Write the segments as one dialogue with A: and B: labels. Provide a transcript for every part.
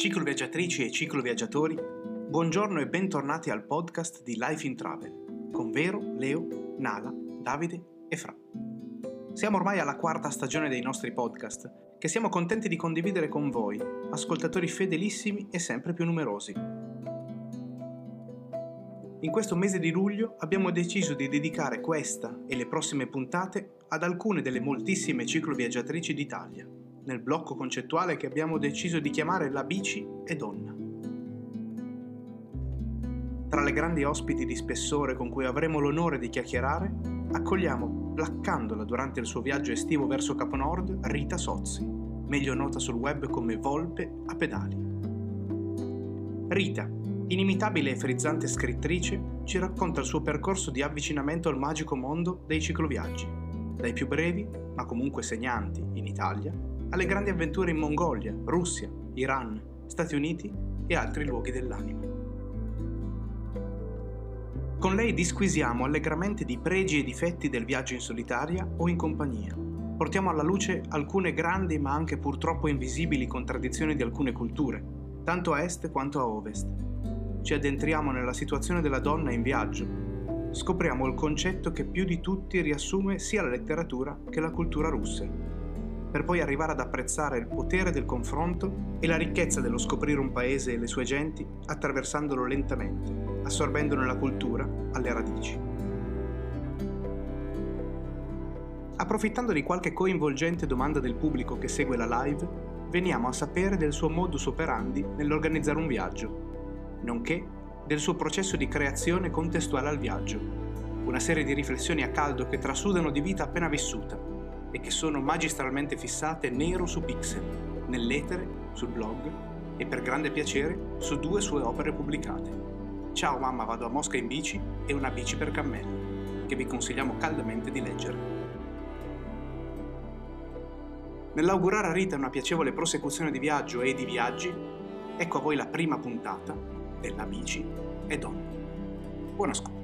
A: Cicloviaggiatrici e cicloviaggiatori, buongiorno e bentornati al podcast di Life in Travel con Vero, Leo, Nala, Davide e Fra. Siamo ormai alla quarta stagione dei nostri podcast che siamo contenti di condividere con voi, ascoltatori fedelissimi e sempre più numerosi. In questo mese di luglio abbiamo deciso di dedicare questa e le prossime puntate ad alcune delle moltissime cicloviaggiatrici d'Italia nel blocco concettuale che abbiamo deciso di chiamare La bici e donna. Tra le grandi ospiti di spessore con cui avremo l'onore di chiacchierare, accogliamo, placcandola durante il suo viaggio estivo verso Capo Nord, Rita Sozzi, meglio nota sul web come Volpe a pedali. Rita, inimitabile e frizzante scrittrice, ci racconta il suo percorso di avvicinamento al magico mondo dei cicloviaggi, dai più brevi, ma comunque segnanti, in Italia, alle grandi avventure in Mongolia, Russia, Iran, Stati Uniti e altri luoghi dell'anima. Con lei disquisiamo allegramente di pregi e difetti del viaggio in solitaria o in compagnia. Portiamo alla luce alcune grandi ma anche purtroppo invisibili contraddizioni di alcune culture, tanto a est quanto a ovest. Ci addentriamo nella situazione della donna in viaggio. Scopriamo il concetto che più di tutti riassume sia la letteratura che la cultura russe, per poi arrivare ad apprezzare il potere del confronto e la ricchezza dello scoprire un paese e le sue genti attraversandolo lentamente, assorbendone la cultura alle radici. Approfittando di qualche coinvolgente domanda del pubblico che segue la live, veniamo a sapere del suo modus operandi nell'organizzare un viaggio, nonché del suo processo di creazione contestuale al viaggio, una serie di riflessioni a caldo che trasudano di vita appena vissuta e che sono magistralmente fissate nero su pixel, nell'etere, sul blog e per grande piacere su due sue opere pubblicate. Ciao mamma vado a Mosca in bici e una bici per cammello, che vi consigliamo caldamente di leggere. Nell'augurare a Rita una piacevole prosecuzione di viaggio e di viaggi, ecco a voi la prima puntata della bici e donna. Buon ascolto.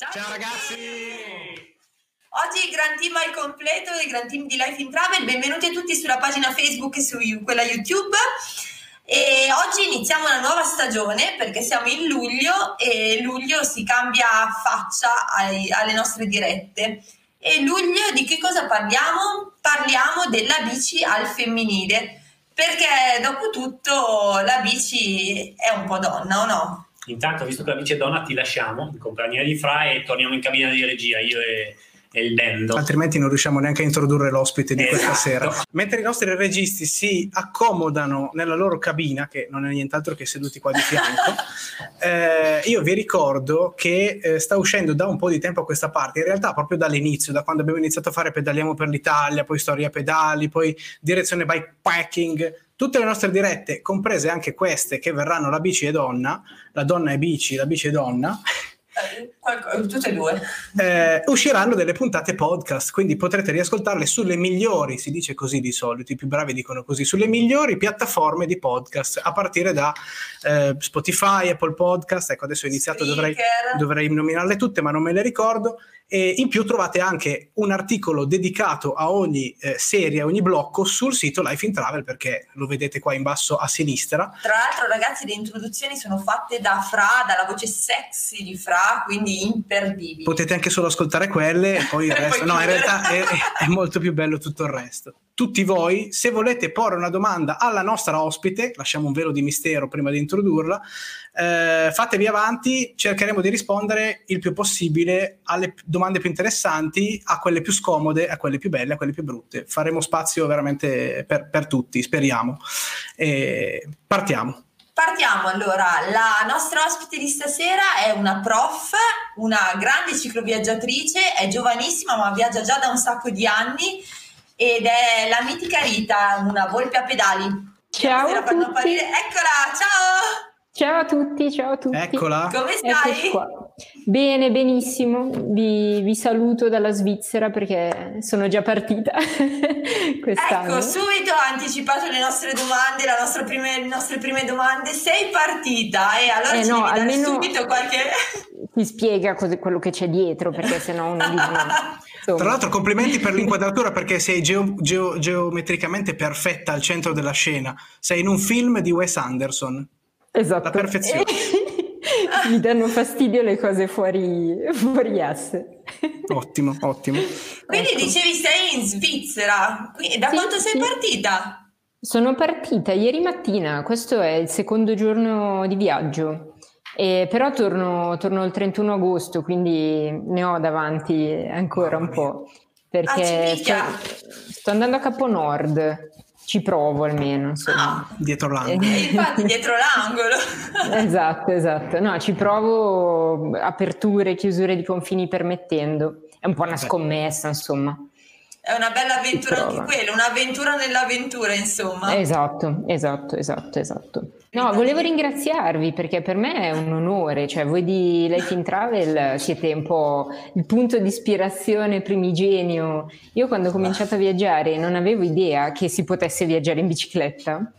B: Ciao,
A: Ciao ragazzi!
B: Oggi il Gran Team al completo, il Gran Team di Life in Travel. Benvenuti a tutti sulla pagina Facebook e su quella YouTube. E oggi iniziamo una nuova stagione perché siamo in luglio e luglio si cambia faccia ai, alle nostre dirette. E luglio di che cosa parliamo? Parliamo della bici al femminile perché dopo tutto la bici è un po' donna o no?
C: Intanto, visto che la è donna, ti lasciamo in compagnia di Fra e torniamo in cabina di regia, io e, e il Dendo.
A: Altrimenti non riusciamo neanche a introdurre l'ospite di
C: Esatto.
A: questa sera. Mentre i nostri registi si accomodano nella loro cabina, che non è nient'altro che seduti qua di fianco, eh, io vi ricordo che eh, sta uscendo da un po' di tempo a questa parte, in realtà proprio dall'inizio, da quando abbiamo iniziato a fare Pedaliamo per l'Italia, poi Storia Pedali, poi Direzione Bikepacking, tutte le nostre dirette, comprese anche queste che verranno la bici e donna, la donna e bici, la bici e donna,
B: tutte e due.
A: eh, usciranno delle puntate podcast, quindi potrete riascoltarle sulle migliori, si dice così di solito, i più bravi dicono così, sulle migliori piattaforme di podcast, a partire da eh, Spotify, Apple Podcast, ecco adesso ho iniziato, dovrei, dovrei nominarle tutte ma non me le ricordo, e in più trovate anche un articolo dedicato a ogni eh, serie, a ogni blocco sul sito Life in Travel, perché lo vedete qua in basso a sinistra,
B: Tra l'altro, ragazzi, le introduzioni sono fatte da Fra, dalla voce sexy di Fra, quindi imperdibili.
A: potete anche solo ascoltare quelle e poi il resto. No, in realtà è, è molto più bello tutto il resto. Tutti voi, se volete porre una domanda alla nostra ospite, lasciamo un velo di mistero prima di introdurla, eh, fatevi avanti, cercheremo di rispondere il più possibile alle domande più interessanti, a quelle più scomode, a quelle più belle, a quelle più brutte. Faremo spazio veramente per, per tutti, speriamo. E partiamo.
B: Partiamo allora, la nostra ospite di stasera è una prof, una grande cicloviaggiatrice, è giovanissima ma viaggia già da un sacco di anni ed è la mitica Rita, una volpe a pedali.
D: Ciao a tutti.
B: apparire- Eccola, ciao!
D: Ciao a tutti, ciao a tutti.
A: Eccola.
B: Come stai?
D: qua. Bene, benissimo. Vi, vi, saluto dalla Svizzera perché sono già partita quest'anno.
B: Ecco, subito ho anticipato le nostre domande, prime, le nostre prime domande. Sei partita e allora eh ci no, devi almeno subito qualche...
D: Ti spiega cosa, quello che c'è dietro perché sennò uno dice no.
A: Tra l'altro complimenti per l'inquadratura perché sei geo, geo, geometricamente perfetta al centro della scena. Sei in un film di Wes Anderson.
D: Esatto.
A: La perfezione.
D: mi danno fastidio le cose fuori, fuori asse.
A: Ottimo, ottimo.
B: Quindi ecco. dicevi sei in Svizzera, da sì, quanto sei sì. partita?
D: Sono partita ieri mattina, questo è il secondo giorno di viaggio, e però torno, torno, il 31 agosto, quindi ne ho davanti ancora un po', perché ah, sto, sto andando a Capo Nord ci provo almeno. Insomma.
B: Ah, dietro l'angolo. Eh, infatti, dietro l'angolo.
D: esatto, esatto. No, ci provo aperture, chiusure di confini permettendo. È un po' una scommessa, insomma.
B: È una bella avventura anche quella, un'avventura nell'avventura, insomma.
D: Esatto, esatto, esatto, esatto. No, volevo ringraziarvi perché per me è un onore, cioè voi di Life in Travel siete un po' il punto di ispirazione primigenio. Io quando ho cominciato a viaggiare non avevo idea che si potesse viaggiare in bicicletta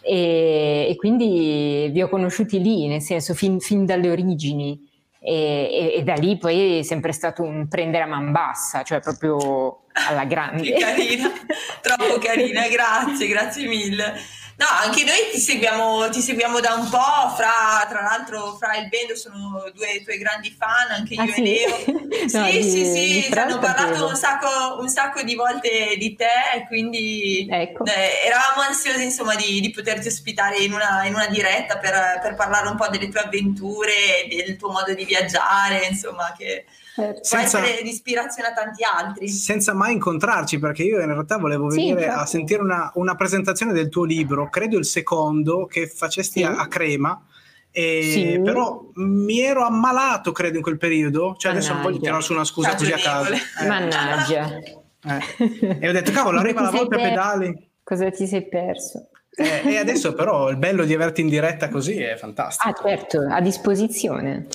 D: e, e quindi vi ho conosciuti lì, nel senso fin, fin dalle origini. E, e, e, da lì poi è sempre stato un prendere a man bassa, cioè proprio alla grande.
B: che carina, troppo carina, grazie, grazie mille. No, anche noi ti seguiamo, ti seguiamo da un po', fra, tra l'altro fra il Bendo sono due tuoi grandi fan, anche io ah, e sì? Leo. Sì, no, sì, di, sì, ci hanno parlato un sacco, un sacco, di volte di te, quindi ecco. eh, eravamo ansiosi insomma di, di, poterti ospitare in una, in una diretta per, per, parlare un po' delle tue avventure, del tuo modo di viaggiare, insomma che certo. senza, può essere di ispirazione a tanti altri.
A: Senza mai incontrarci, perché io in realtà volevo venire sì, a sentire una, una, presentazione del tuo libro, credo il secondo che facesti sì. a, a, Crema. Sì. Però mi ero ammalato, credo, in quel periodo. Cioè, Mannaggia. adesso non voglio tirare su una scusa così a caso.
D: Eh. Mannaggia.
A: Eh. E ho detto, cavolo, arriva la volta a pedali.
D: Cosa ti sei perso?
A: Eh, e adesso però il bello di averti in diretta così è fantastico.
D: Ah certo, a disposizione.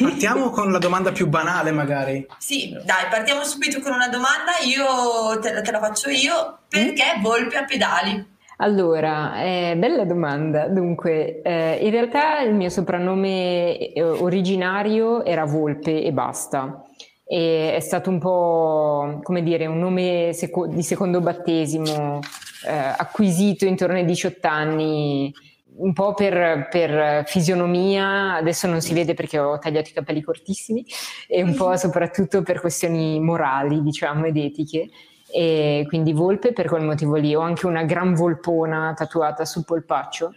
A: Partiamo con la domanda più banale, magari.
B: Sì, dai, partiamo subito con una domanda. Io te, te la faccio io. Perché mm? Volpe a pedali?
D: Allora, eh, bella domanda. Dunque, eh, in realtà il mio soprannome eh, originario era Volpe e basta. E è stato un po', come dire, un nome seco- di secondo battesimo eh, acquisito intorno ai 18 anni un po' per, per, fisionomia, adesso non si vede perché ho tagliato i capelli cortissimi, e un po' soprattutto per questioni morali, diciamo, ed etiche. E quindi volpe per quel motivo lì. Ho anche una gran volpona tatuata sul polpaccio.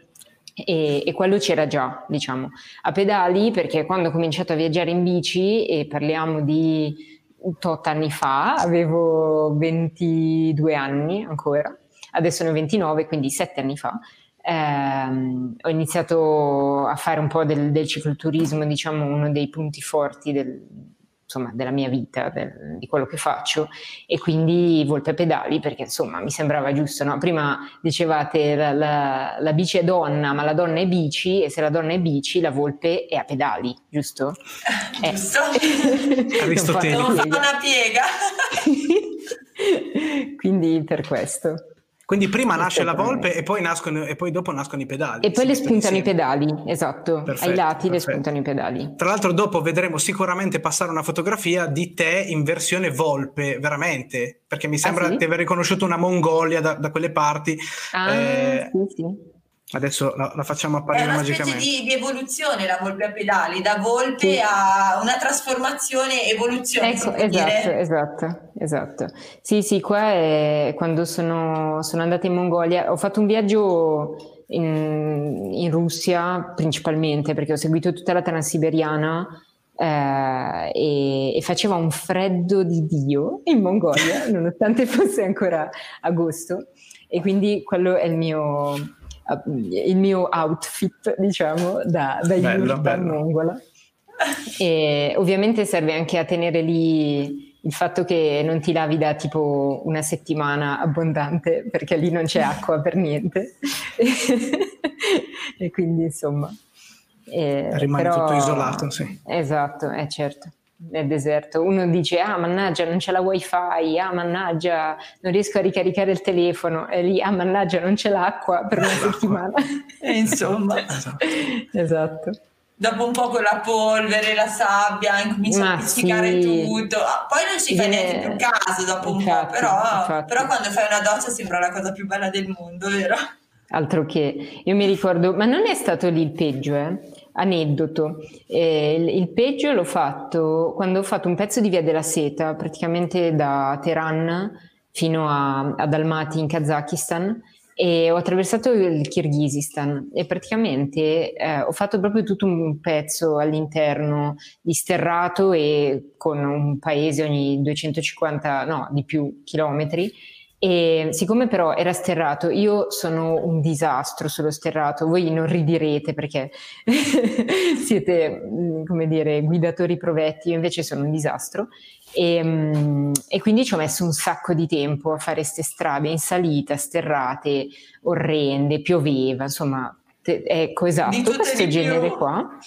D: E, e, quello c'era già, diciamo, a pedali perché quando ho cominciato a viaggiare in bici, e parliamo di 8 anni fa, avevo 22 anni ancora, adesso ne ho 29, quindi 7 anni fa, ehm, ho iniziato a fare un po' del, del cicloturismo, diciamo uno dei punti forti del, insomma, della mia vita, del, di quello che faccio e quindi volpe a pedali perché insomma mi sembrava giusto, no? prima dicevate la, la, la, bici è donna ma la donna è bici e se la donna è bici la volpe è a pedali, giusto?
B: Eh. Giusto, Aristotele. Non fa una piega.
D: quindi per questo.
A: Quindi prima nasce la volpe e poi, nascono, e poi dopo nascono i pedali.
D: E poi le spuntano insieme. i pedali, esatto. Perfetto, Ai lati perfetto. le spuntano i pedali.
A: Tra l'altro dopo vedremo sicuramente passare una fotografia di te in versione volpe, veramente, perché mi sembra ah, sì? di aver riconosciuto una Mongolia da, da quelle parti.
D: Ah, eh, sì, sì.
A: Adesso la, la, facciamo apparire magicamente.
B: È una specie di, di, evoluzione la volpe a pedali, da volpe sì. a una trasformazione, evoluzione.
D: Ecco, esatto, esatto, esatto. Sì, sì, qua è, quando sono, sono andata in Mongolia, ho fatto un viaggio in, in Russia principalmente perché ho seguito tutta la Transiberiana eh, e, e, faceva un freddo di Dio in Mongolia, nonostante fosse ancora agosto. E quindi quello è il mio il mio outfit, diciamo, da, da bello, yurta mongola. E ovviamente serve anche a tenere lì il fatto che non ti lavi da tipo una settimana abbondante perché lì non c'è acqua per niente. e quindi insomma.
A: Eh, Rimane però... tutto isolato, sì.
D: Esatto, è eh, certo nel deserto. Uno dice, ah mannaggia non c'è la wifi, ah mannaggia non riesco a ricaricare il telefono, e lì, ah mannaggia non c'è l'acqua per una settimana.
B: e insomma.
D: esatto.
B: Dopo un po' con la polvere, la sabbia, incomincia a pizzicare sì. tutto. Ah, poi non ci fai neanche più caso dopo un infatti, po', però, però quando fai una doccia sembra la cosa più bella del mondo, vero?
D: Altro che, io mi ricordo, ma non è stato lì il peggio, eh? Aneddoto, eh, il, il, peggio l'ho fatto quando ho fatto un pezzo di Via della Seta, praticamente da Teheran fino a, ad Almaty in Kazakistan e ho attraversato il Kirghizistan. E praticamente eh, ho fatto proprio tutto un pezzo all'interno di sterrato e con un paese ogni 250, no, di più chilometri e siccome però era sterrato, io sono un disastro sullo sterrato, voi non ridirete perché siete, mm, come dire, guidatori provetti, io invece sono un disastro. E, mm, e, quindi ci ho messo un sacco di tempo a fare queste strade in salita, sterrate, orrende, pioveva, insomma, ecco esatto, questo genere più. qua.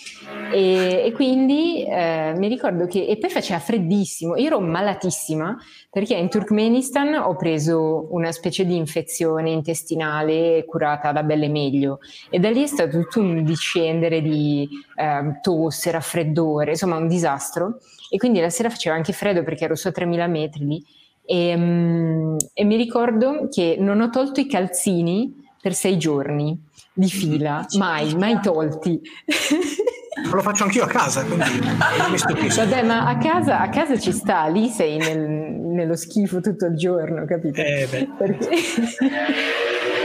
D: E, e quindi eh, mi ricordo che, e poi faceva freddissimo, io ero malatissima perché in Turkmenistan ho preso una specie di infezione intestinale curata da belle meglio e da lì è stato tutto un discendere di eh, tosse, raffreddore, insomma un disastro. E quindi la sera faceva anche freddo perché ero su a 3000 metri lì. E, um, e mi ricordo che non ho tolto i calzini per sei giorni di fila, mai, mai tolti.
A: Lo faccio anch'io a casa, quindi mi stupisco.
D: Vabbè, ma a casa, a casa ci sta, lì sei nel, nello schifo tutto il giorno, capito?
A: Eh beh. Perché...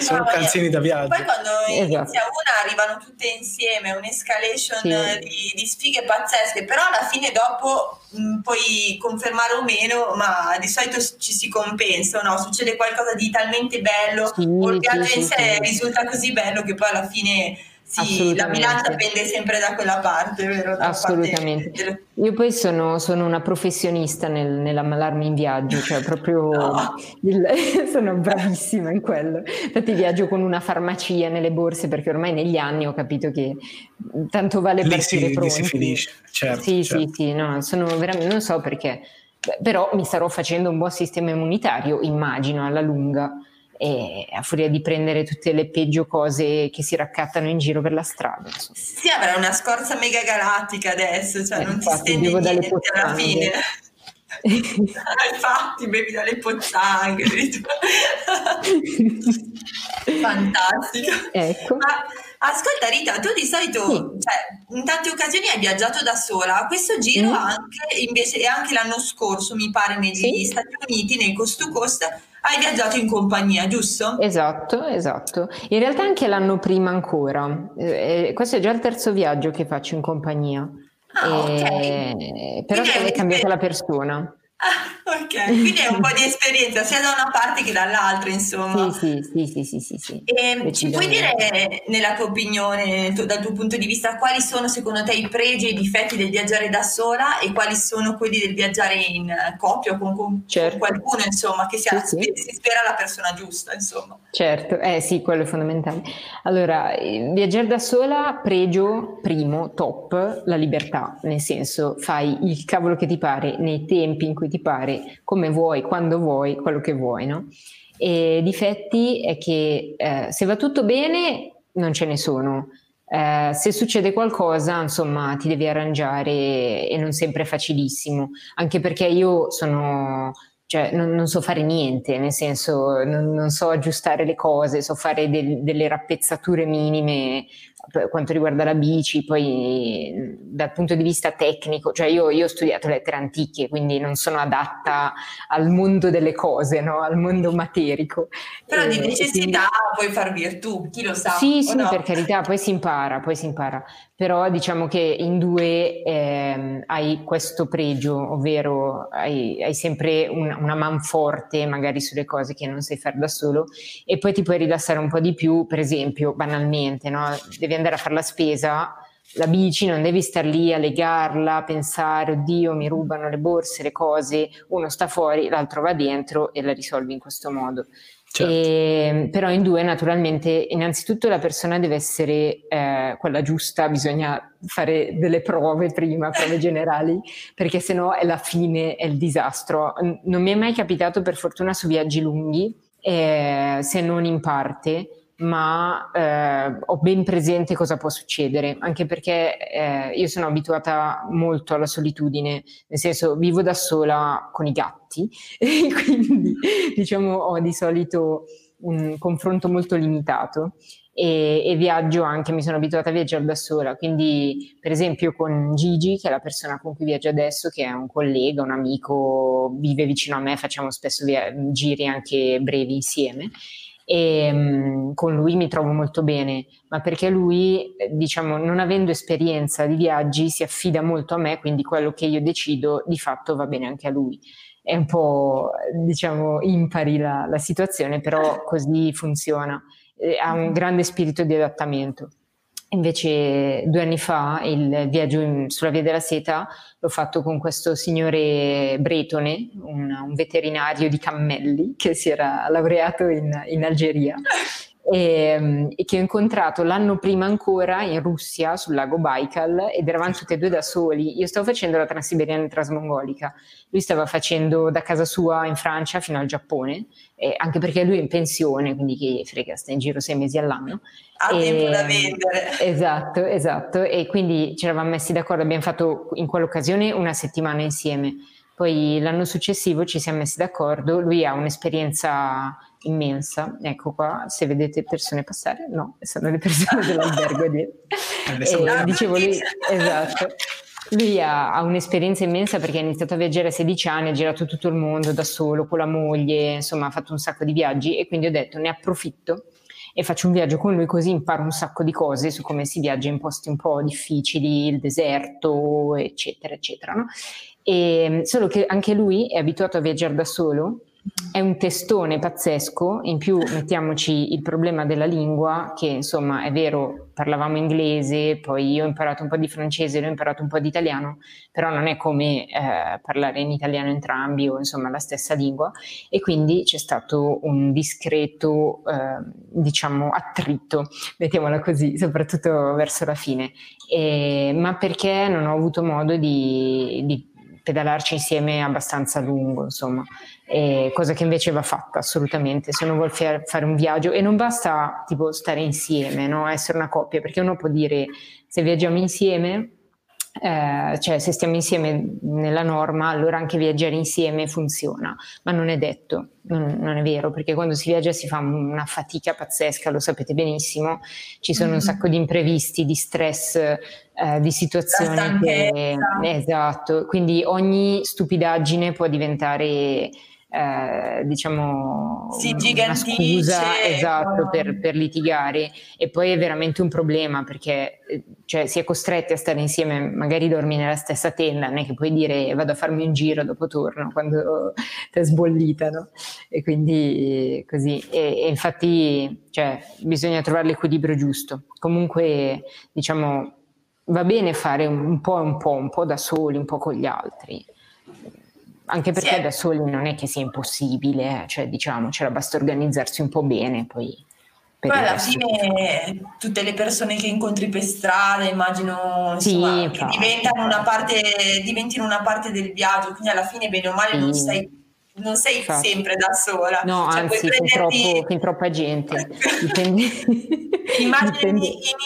A: Sono no, calzini da viaggio.
B: Poi quando esatto. inizia una arrivano tutte insieme, un'escalation sì. di, di, sfighe pazzesche, però alla fine dopo mh, mm, puoi confermare o meno, ma di solito ci si compensa, no? Succede qualcosa di talmente bello, sì, o il viaggio sì, in sé risulta così bello che poi alla fine sì, la bilancia pende sempre da quella parte, vero? Da
D: Assolutamente. Parte... Io poi sono, sono, una professionista nel, nell'ammalarmi in viaggio, cioè proprio no. il, sono bravissima in quello. Infatti viaggio con una farmacia nelle borse perché ormai negli anni ho capito che tanto vale
A: lì partire si, pronti. Si finisce, certo.
D: Sì,
A: certo.
D: sì, sì, no, sono veramente, non so perché, però mi starò facendo un buon sistema immunitario, immagino, alla lunga e a furia di prendere tutte le peggio cose che si raccattano in giro per la strada. Insomma.
B: Sì, avrà una scorza megagalattica adesso, cioè eh, non ti stende niente alla fine. infatti bevi dalle pozzanghe fantastico
D: ecco.
B: Ma, ascolta Rita tu di solito sì. cioè, in tante occasioni hai viaggiato da sola questo giro mm. anche invece anche l'anno scorso mi pare negli sì. Stati Uniti nel coast to coast hai viaggiato in compagnia, giusto?
D: Esatto, esatto. In realtà anche l'anno prima ancora. Eh, questo è già il terzo viaggio che faccio in compagnia.
B: Ah, eh, okay.
D: Però è cambiata la persona.
B: Ah, ok, quindi è un po' di esperienza sia da una parte che dall'altra, insomma.
D: Sì, sì, sì, sì, sì, sì,
B: E ehm, ci puoi dire, nella tua opinione, dal tuo punto di vista, quali sono secondo te i pregi e i difetti del viaggiare da sola e quali sono quelli del viaggiare in coppia o con, con,
D: certo.
B: con qualcuno, insomma, che sia, sì, sì. si spera la persona giusta, insomma.
D: Certo, eh sì, quello è fondamentale. Allora, viaggiare da sola, pregio, primo, top, la libertà, nel senso fai il cavolo che ti pare nei tempi in cui cui ti pare, come vuoi, quando vuoi, quello che vuoi, no? E difetti è che eh, se va tutto bene non ce ne sono. Eh, se succede qualcosa, insomma, ti devi arrangiare e non sempre è facilissimo, anche perché io sono cioè non, non, so fare niente, nel senso non, non so aggiustare le cose, so fare del, delle rappezzature minime per quanto riguarda la bici, poi dal punto di vista tecnico, cioè io, io ho studiato lettere antiche, quindi non sono adatta al mondo delle cose, no? al mondo materico.
B: Però di necessità quindi... puoi far virtù, chi lo sa.
D: Sì, sì, no? per carità, poi si impara, poi si impara però diciamo che in due eh, hai questo pregio, ovvero hai, hai sempre un, una man forte magari sulle cose che non sai fare da solo e poi ti puoi rilassare un po' di più, per esempio banalmente, no? devi andare a fare la spesa, la bici non devi star lì a legarla, a pensare oddio mi rubano le borse, le cose, uno sta fuori, l'altro va dentro e la risolvi in questo modo. Certo. E, però in due naturalmente innanzitutto la persona deve essere eh, quella giusta, bisogna fare delle prove prima, prove generali, perché sennò è la fine, è il disastro. Non mi è mai capitato per fortuna su viaggi lunghi, eh, se non in parte, ma eh, ho ben presente cosa può succedere, anche perché eh, io sono abituata molto alla solitudine, nel senso vivo da sola con i gatti e quindi diciamo ho di solito un confronto molto limitato e, e, viaggio anche, mi sono abituata a viaggiare da sola, quindi per esempio con Gigi, che è la persona con cui viaggio adesso, che è un collega, un amico, vive vicino a me, facciamo spesso via- giri anche brevi insieme e con lui mi trovo molto bene, ma perché lui, diciamo, non avendo esperienza di viaggi, si affida molto a me, quindi quello che io decido di fatto va bene anche a lui. È un po', diciamo, impari la, la situazione, però così funziona. Ha un grande spirito di adattamento. Invece due anni fa il viaggio in, sulla Via della Seta l'ho fatto con questo signore bretone, un, un veterinario di cammelli che si era laureato in, in Algeria. E, ehm, e, che ho incontrato l'anno prima ancora in Russia sul lago Baikal ed eravamo tutti e due da soli. Io stavo facendo la Transiberiana Trasmongolica, lui stava facendo da casa sua in Francia fino al Giappone, eh, anche perché lui è in pensione, quindi che frega, sta in giro sei mesi all'anno.
B: Ha e, tempo da vendere.
D: Esatto, esatto. E quindi ci eravamo messi d'accordo, abbiamo fatto in quell'occasione una settimana insieme. Poi l'anno successivo ci siamo messi d'accordo, lui ha un'esperienza immensa, ecco qua, se vedete persone passare, no, sono le persone dell'albergo di... e, dicevo lui, esatto, lui ha, ha, un'esperienza immensa perché ha iniziato a viaggiare a 16 anni, ha girato tutto il mondo da solo, con la moglie, insomma ha fatto un sacco di viaggi e quindi ho detto ne approfitto e faccio un viaggio con lui così imparo un sacco di cose su come si viaggia in posti un po' difficili, il deserto, eccetera, eccetera. No? E, solo che anche lui è abituato a viaggiare da solo è un testone pazzesco, in più mettiamoci il problema della lingua, che insomma è vero, parlavamo inglese, poi io ho imparato un po' di francese, lui ha imparato un po' di italiano, però non è come eh, parlare in italiano entrambi o insomma la stessa lingua. E quindi c'è stato un discreto, eh, diciamo, attrito, mettiamola così, soprattutto verso la fine, e, ma perché non ho avuto modo di, di pedalarci insieme abbastanza lungo, insomma eh, cosa che invece va fatta assolutamente se uno vuole fare un viaggio e non basta tipo stare insieme, no? essere una coppia, perché uno può dire se viaggiamo insieme eh, cioè se stiamo insieme nella norma, allora anche viaggiare insieme funziona, ma non è detto, non, non, è vero, perché quando si viaggia si fa una fatica pazzesca, lo sapete benissimo, ci sono mm-hmm. un sacco di imprevisti, di stress, eh, di situazioni che... Esatto, quindi ogni stupidaggine può diventare eh, diciamo
B: si
D: una scusa esatto, per, per, litigare e poi è veramente un problema perché eh, cioè, si è costretti a stare insieme, magari dormi nella stessa tenda, non è che puoi dire vado a farmi un giro dopo torno quando ti è sbollita, no? E quindi così, e, e infatti cioè, bisogna trovare l'equilibrio giusto. Comunque diciamo va bene fare un po' un po', un po' da soli, un po' con gli altri anche perché sì. da soli non è che sia impossibile, cioè diciamo, c'era basta organizzarsi un po' bene, poi...
B: Poi alla fine tutte le persone che incontri per strada, immagino, insomma, sì, che diventano una parte, diventino una parte del viaggio, quindi alla fine bene o male sì. non stai non sei Infatti. sempre da sola.
D: No, cioè, anzi, prenderti... fin, troppo, fin troppa gente.
B: Dipende... Immagini in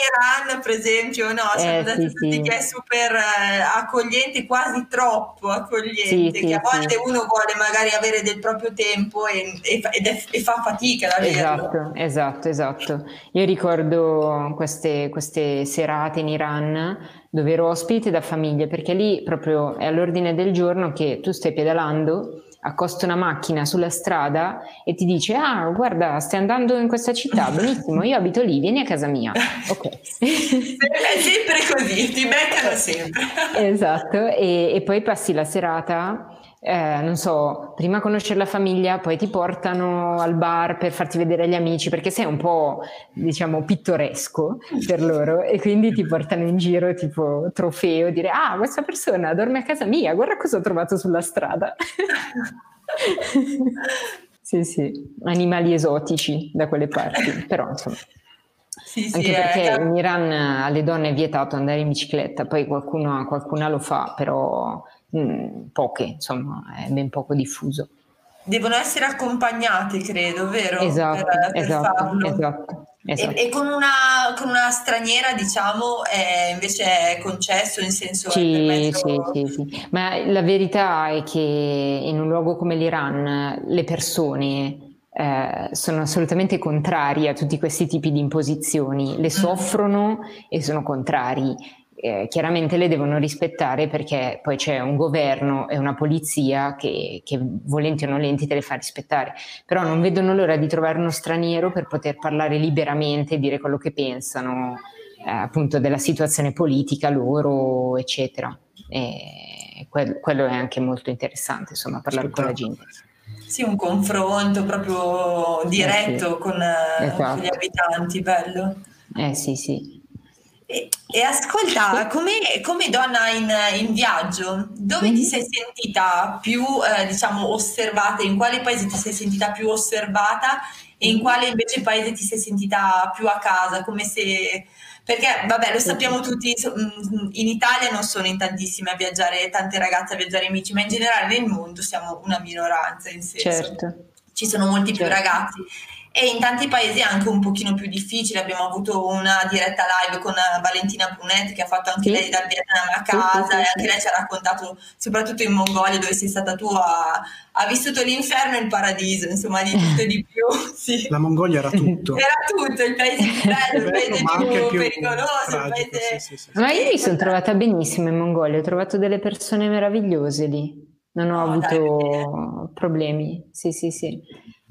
B: Iran, per esempio, no? Cioè, eh, sì, tutti sì. che è super eh, accogliente, quasi troppo accogliente, sì, che a volte uno vuole magari avere del proprio tempo e, e, e, e fa fatica ad
D: averlo. Esatto, esatto, esatto. Io ricordo queste, queste serate in Iran dove ero ospite da famiglie, perché lì proprio è all'ordine del giorno che tu stai pedalando accosta una macchina sulla strada e ti dice ah guarda stai andando in questa città benissimo io abito lì vieni a casa mia. Ok. È
B: sempre così ti beccano sempre.
D: Esatto e, e poi passi la serata eh, non so, prima conoscere la famiglia, poi ti portano al bar per farti vedere gli amici, perché sei un po', diciamo, pittoresco per loro e quindi ti portano in giro tipo trofeo, dire ah, questa persona dorme a casa mia, guarda cosa ho trovato sulla strada. sì, sì, animali esotici da quelle parti, però insomma. Sì, sì, Anche perché è... in Iran alle donne è vietato andare in bicicletta, poi qualcuno, qualcuna lo fa, però mh, mm, poche, insomma, è ben poco diffuso.
B: Devono essere accompagnate, credo, vero?
D: Esatto, per, per esatto, farlo. esatto.
B: Esatto. E, e con, una, con, una, straniera, diciamo, è, invece è concesso, nel senso...
D: Sì, sì, sì, sì, ma la verità è che in un luogo come l'Iran le persone eh, sono assolutamente contrari a tutti questi tipi di imposizioni, le mm. soffrono e sono contrari eh, chiaramente le devono rispettare perché poi c'è un governo e una polizia che, che, volenti o nolenti te le fa rispettare, però non vedono l'ora di trovare uno straniero per poter parlare liberamente e dire quello che pensano eh, appunto della situazione politica loro, eccetera. E quel, quello è anche molto interessante, insomma, parlare con la gente.
B: Sì, un confronto proprio diretto eh sì. con, esatto. con, gli abitanti, bello.
D: Eh sì, sì.
B: E, e ascolta, come, come donna in, in, viaggio, dove mm-hmm. ti sei sentita più, eh, diciamo, osservata? In quale paese ti sei sentita più osservata e in quale invece paese ti sei sentita più a casa? Come se... Perché, vabbè, lo sappiamo tutti, mm, in Italia non sono in tantissime a viaggiare, tante ragazze a viaggiare amici, ma in generale nel mondo siamo una minoranza, in senso.
D: Certo.
B: Ci sono molti certo. più ragazzi e in tanti paesi è anche un pochino più difficile. Abbiamo avuto una diretta live con Valentina Brunetti che ha fatto anche sì. lei dal Vietnam a casa sì, sì, e anche lei ci ha raccontato, soprattutto in Mongolia dove sei stata tu, ha, ha vissuto l'inferno e il paradiso, insomma di tutto e di più.
A: La Mongolia era tutto.
B: Era tutto, il paese più bello, il paese più, più pericoloso. Paese...
D: Ma io mi sono trovata benissimo in Mongolia, ho trovato delle persone meravigliose lì. Non ho oh, avuto dai, problemi. Sì, sì, sì.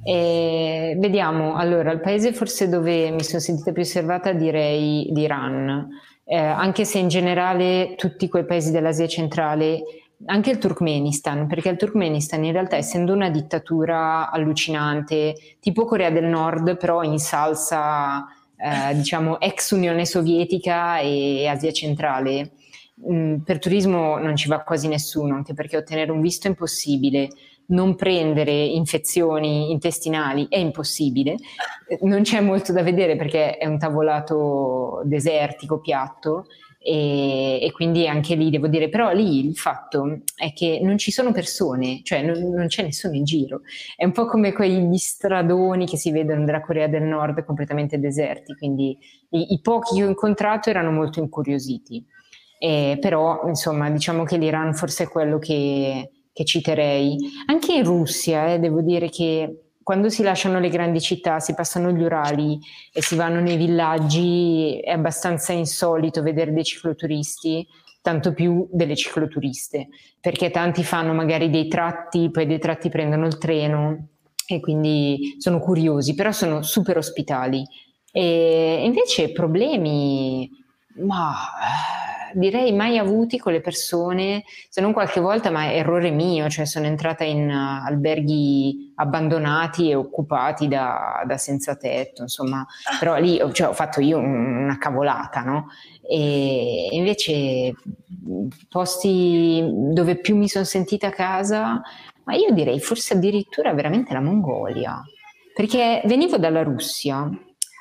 D: E vediamo, allora, il paese forse dove mi sono sentita più osservata direi l'Iran, eh, anche se in generale tutti quei paesi dell'Asia centrale, anche il Turkmenistan, perché il Turkmenistan in realtà essendo una dittatura allucinante, tipo Corea del Nord, però in salsa, eh, diciamo, ex Unione Sovietica e Asia centrale, mm, per turismo non ci va quasi nessuno, anche perché ottenere un visto è impossibile non prendere infezioni intestinali è impossibile, non c'è molto da vedere perché è un tavolato desertico, piatto, e, e, quindi anche lì devo dire, però lì il fatto è che non ci sono persone, cioè non, non, c'è nessuno in giro, è un po' come quegli stradoni che si vedono della Corea del Nord completamente deserti, quindi i, i pochi che ho incontrato erano molto incuriositi, eh, però insomma diciamo che l'Iran forse è quello che che citerei. Anche in Russia, eh, devo dire che quando si lasciano le grandi città, si passano gli Urali e si vanno nei villaggi, è abbastanza insolito vedere dei cicloturisti, tanto più delle cicloturiste, perché tanti fanno magari dei tratti, poi dei tratti prendono il treno e quindi sono curiosi, però sono super ospitali. E invece problemi, ma direi mai avuti con le persone, se non qualche volta, ma errore mio, cioè sono entrata in uh, alberghi abbandonati e occupati da, da senza tetto, insomma, però lì cioè, ho fatto io una cavolata, no? E invece posti dove più mi sono sentita a casa, ma io direi forse addirittura veramente la Mongolia, perché venivo dalla Russia,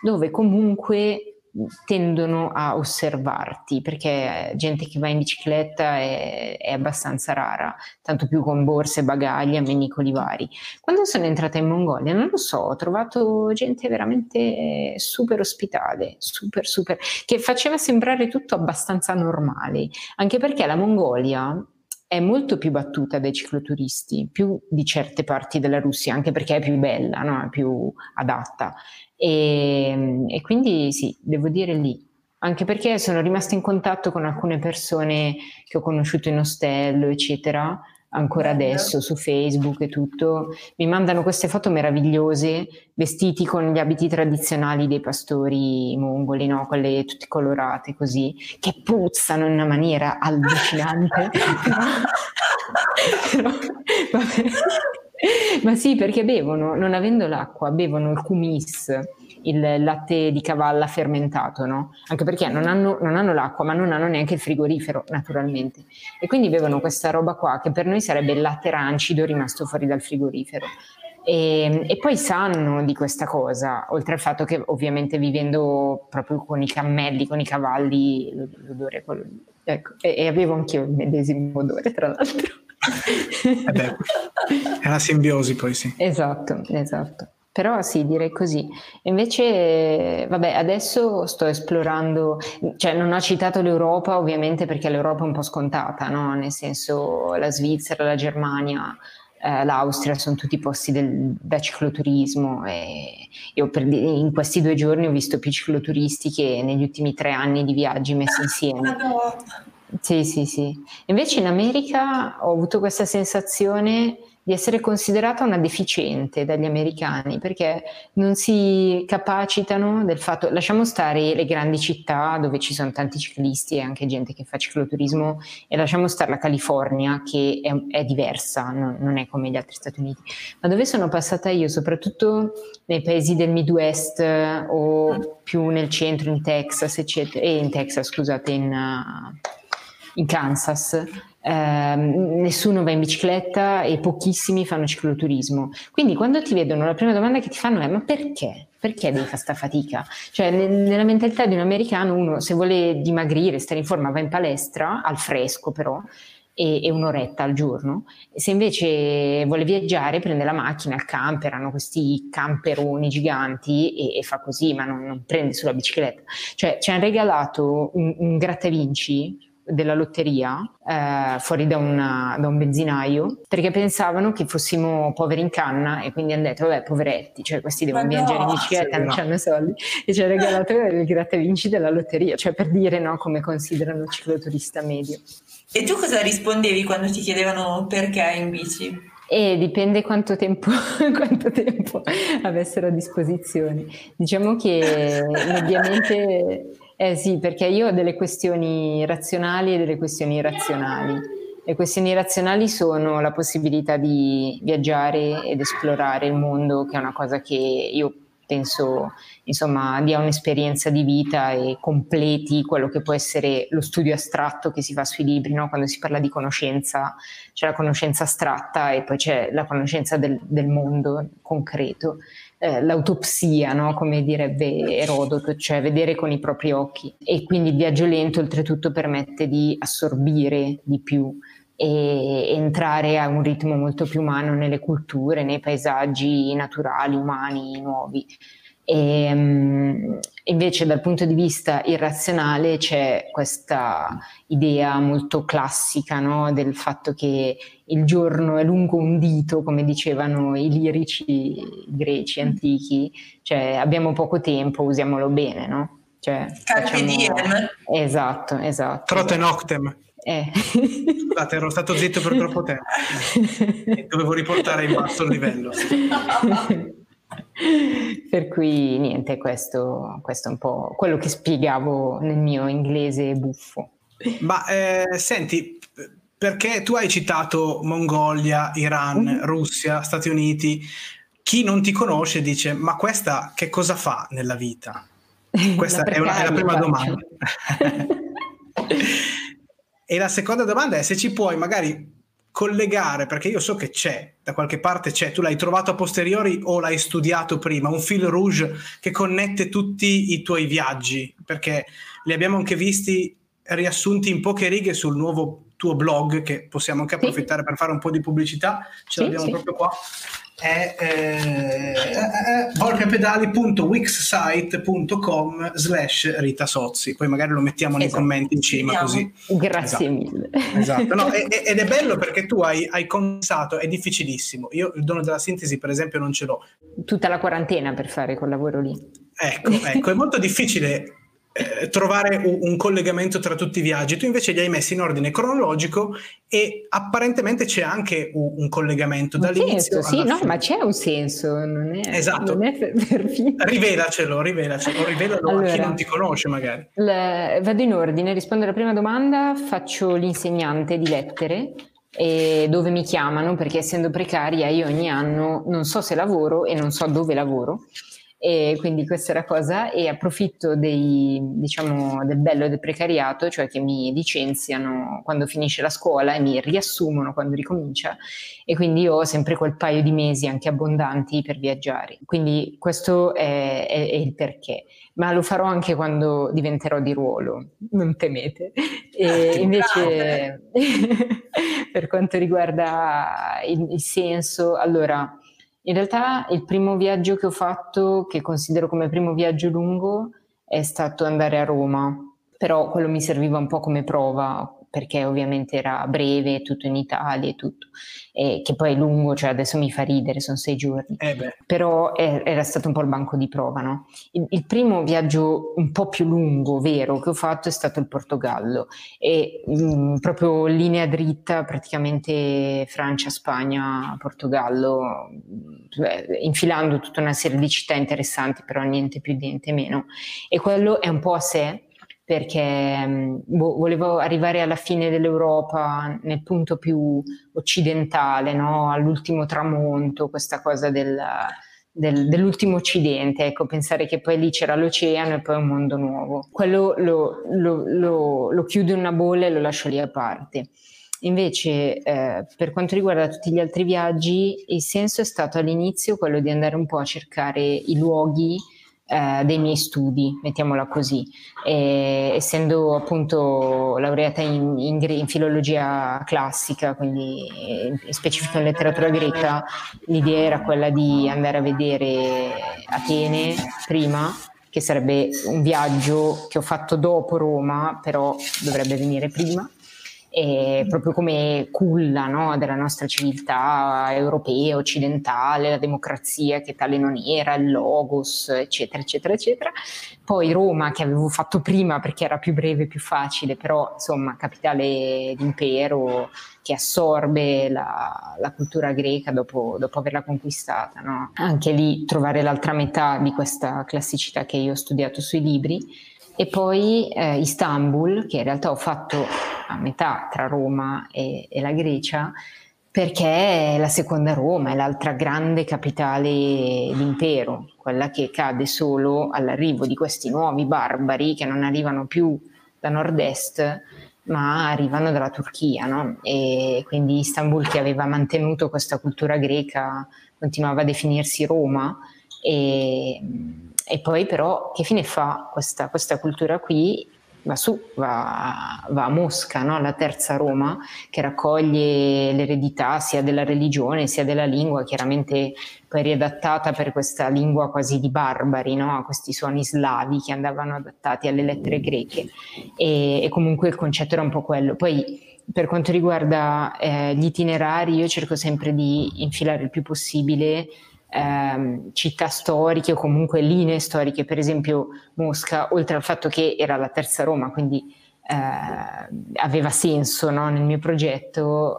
D: dove comunque tendono a osservarti perché gente che va in bicicletta è, è, abbastanza rara, tanto più con borse, bagagli, ammenicoli vari. Quando sono entrata in Mongolia, non lo so, ho trovato gente veramente super ospitale, super super, che faceva sembrare tutto abbastanza normale, anche perché la Mongolia è molto più battuta dai cicloturisti, più di certe parti della Russia, anche perché è più bella, no? è più adatta. E, e quindi sì, devo dire lì, anche perché sono rimasta in contatto con alcune persone che ho conosciuto in ostello, eccetera, ancora adesso su Facebook e tutto, mi mandano queste foto meravigliose, vestiti con gli abiti tradizionali dei pastori mongoli, no? quelle tutte colorate così, che puzzano in una maniera allucinante. Però, vabbè. Ma sì, perché bevono, non avendo l'acqua, bevono il kumis, il latte di cavalla fermentato, no? Anche perché non hanno, non hanno, l'acqua, ma non hanno neanche il frigorifero, naturalmente. E quindi bevono questa roba qua, che per noi sarebbe il latte rancido rimasto fuori dal frigorifero. E, e, poi sanno di questa cosa, oltre al fatto che ovviamente vivendo proprio con i cammelli, con i cavalli, l'odore, ecco, e, e avevo anch'io il medesimo odore tra l'altro.
A: Eh beh, è la simbiosi poi sì.
D: Esatto, esatto. Però sì, direi così. Invece, vabbè, adesso sto esplorando, cioè non ho citato l'Europa ovviamente perché l'Europa è un po' scontata, no? Nel senso la Svizzera, la Germania, eh, l'Austria sono tutti posti del, da cicloturismo e io per, in questi due giorni ho visto più cicloturisti che negli ultimi tre anni di viaggi messi insieme. Sì, sì, sì. Invece in America ho avuto questa sensazione di essere considerata una deficiente dagli americani perché non si capacitano del fatto, lasciamo stare le grandi città dove ci sono tanti ciclisti e anche gente che fa cicloturismo e lasciamo stare la California che è, è diversa, non, non, è come gli altri Stati Uniti, ma dove sono passata io, soprattutto nei paesi del Midwest o più nel centro, in Texas, eccetera, e in Texas, scusate, in, uh, in Kansas, eh, nessuno va in bicicletta e pochissimi fanno cicloturismo. Quindi quando ti vedono la prima domanda che ti fanno è ma perché? Perché devi fare questa fatica? Cioè nella mentalità di un americano uno se vuole dimagrire, stare in forma va in palestra, al fresco però, e, e, un'oretta al giorno. E se invece vuole viaggiare, prende la macchina, il camper, hanno questi camperoni giganti e, e fa così, ma non, non, prende sulla bicicletta. Cioè ci hanno regalato un, un grattavinci della lotteria eh, fuori da, una, da, un benzinaio perché pensavano che fossimo poveri in canna e quindi hanno detto vabbè poveretti cioè questi devono Ma viaggiare no, in bicicletta sì, non no. hanno soldi e ci ha regalato il grattavinci della lotteria cioè per dire no, come considerano il cicloturista medio
B: e tu cosa rispondevi quando ti chiedevano perché in bici?
D: E dipende quanto tempo, quanto tempo avessero a disposizione. Diciamo che mediamente eh sì, perché io ho delle questioni razionali e delle questioni irrazionali. Le questioni razionali sono la possibilità di viaggiare ed esplorare il mondo, che è una cosa che io penso insomma dia un'esperienza di vita e completi quello che può essere lo studio astratto che si fa sui libri, no? quando si parla di conoscenza c'è la conoscenza astratta e poi c'è la conoscenza del, del mondo concreto eh, l'autopsia, no? come direbbe Erodoto, cioè vedere con i propri occhi. E quindi il viaggio lento oltretutto permette di assorbire di più e entrare a un ritmo molto più umano nelle culture, nei paesaggi naturali, umani, nuovi. E, um, invece dal punto di vista irrazionale c'è questa idea molto classica no? del fatto che il giorno è lungo un dito, come dicevano i lirici greci antichi, cioè abbiamo poco tempo, usiamolo bene, no? Cioè,
B: Carpe diem.
D: Esatto, esatto.
A: Trote noctem.
D: Eh.
A: Scusate, ero stato zitto per troppo tempo. Dovevo riportare in basso il livello.
D: per cui niente, questo, questo, è un po' quello che spiegavo nel mio inglese buffo.
A: Ma eh, senti, perché tu hai citato Mongolia, Iran, mm. Russia, Stati Uniti, chi non ti conosce dice ma questa che cosa fa nella vita? Questa è, una, è, la prima domanda. e la seconda domanda è se ci puoi magari collegare, perché io so che c'è, da qualche parte c'è, tu l'hai trovato a posteriori o l'hai studiato prima, un fil rouge che connette tutti i tuoi viaggi, perché li abbiamo anche visti riassunti in poche righe sul nuovo tuo blog, che possiamo anche approfittare sì. per fare un po' di pubblicità, ce sì, l'abbiamo sì. proprio qua, è eh, eh, volpepedali.wixsite.com slash Rita Sozzi poi magari lo mettiamo nei esatto. commenti in cima così
D: grazie esatto. mille
A: esatto. No, ed è bello perché tu hai, hai condensato è difficilissimo io il dono della sintesi per esempio non ce l'ho
D: tutta la quarantena per fare quel lavoro lì
A: ecco, ecco è molto difficile eh, trovare un, un, collegamento tra tutti i viaggi. Tu invece li hai messi in ordine cronologico e apparentemente c'è anche un, un collegamento
D: un
A: dall'inizio.
D: Senso, sì, no, ma c'è un senso, non è,
A: esatto.
D: Non è per, per
A: rivelacelo, rivelacelo, rivelalo allora, a chi non ti conosce magari.
D: Le, vado in ordine, rispondo alla prima domanda, faccio l'insegnante di lettere dove mi chiamano perché essendo precaria io ogni anno non so se lavoro e non so dove lavoro E quindi questa è la cosa e approfitto dei, diciamo, del bello del precariato, cioè che mi licenziano quando finisce la scuola e mi riassumono quando ricomincia e quindi ho sempre quel paio di mesi anche abbondanti per viaggiare. Quindi questo è, è, è il perché, ma lo farò anche quando diventerò di ruolo, non temete. E invece per quanto riguarda il, il senso, allora in realtà il primo viaggio che ho fatto, che considero come primo viaggio lungo, è stato andare a Roma, però quello mi serviva un po' come prova, perché ovviamente era breve, tutto in Italia e tutto, e che poi è lungo, cioè adesso mi fa ridere, sono sei giorni, eh però è, era stato un po' il banco di prova, no? Il, il, primo viaggio un po' più lungo, vero, che ho fatto è stato il Portogallo e mh, mm, proprio linea dritta, praticamente Francia, Spagna, Portogallo, beh, infilando tutta una serie di città interessanti, però niente più, niente meno. E quello è un po' a sé, perché boh, volevo arrivare alla fine dell'Europa, nel punto più occidentale, no? all'ultimo tramonto, questa cosa del, del, dell'ultimo occidente, ecco, pensare che poi lì c'era l'oceano e poi un mondo nuovo. Quello lo, lo, lo, lo chiudo in una bolla e lo lascio lì a parte. Invece, eh, per quanto riguarda tutti gli altri viaggi, il senso è stato all'inizio quello di andare un po' a cercare i luoghi eh, dei miei studi, mettiamola così. E, essendo appunto laureata in, in, in, filologia classica, quindi in specifico in letteratura greca, l'idea era quella di andare a vedere Atene prima che sarebbe un viaggio che ho fatto dopo Roma, però dovrebbe venire prima e proprio come culla no, della nostra civiltà europea, occidentale, la democrazia che tale non era, il logos, eccetera, eccetera, eccetera. Poi Roma, che avevo fatto prima perché era più breve, più facile, però insomma, capitale d'impero che assorbe la, la cultura greca dopo, dopo averla conquistata. No? Anche lì trovare l'altra metà di questa classicità che io ho studiato sui libri e poi eh, Istanbul, che in realtà ho fatto a metà tra Roma e, e la Grecia, perché è la seconda Roma, è l'altra grande capitale d'impero, quella che cade solo all'arrivo di questi nuovi barbari che non arrivano più da nord-est, ma arrivano dalla Turchia, no? E quindi Istanbul che aveva mantenuto questa cultura greca continuava a definirsi Roma e e poi però che fine fa questa, questa cultura qui? Va su, va, va a Mosca, no? la terza Roma, che raccoglie l'eredità sia della religione sia della lingua, chiaramente poi riadattata per questa lingua quasi di barbari, no? a questi suoni slavi che andavano adattati alle lettere greche. E, e comunque il concetto era un po' quello. Poi per quanto riguarda eh, gli itinerari, io cerco sempre di infilare il più possibile ehm, città storiche o comunque linee storiche, per esempio Mosca, oltre al fatto che era la terza Roma, quindi eh, aveva senso no? nel mio progetto,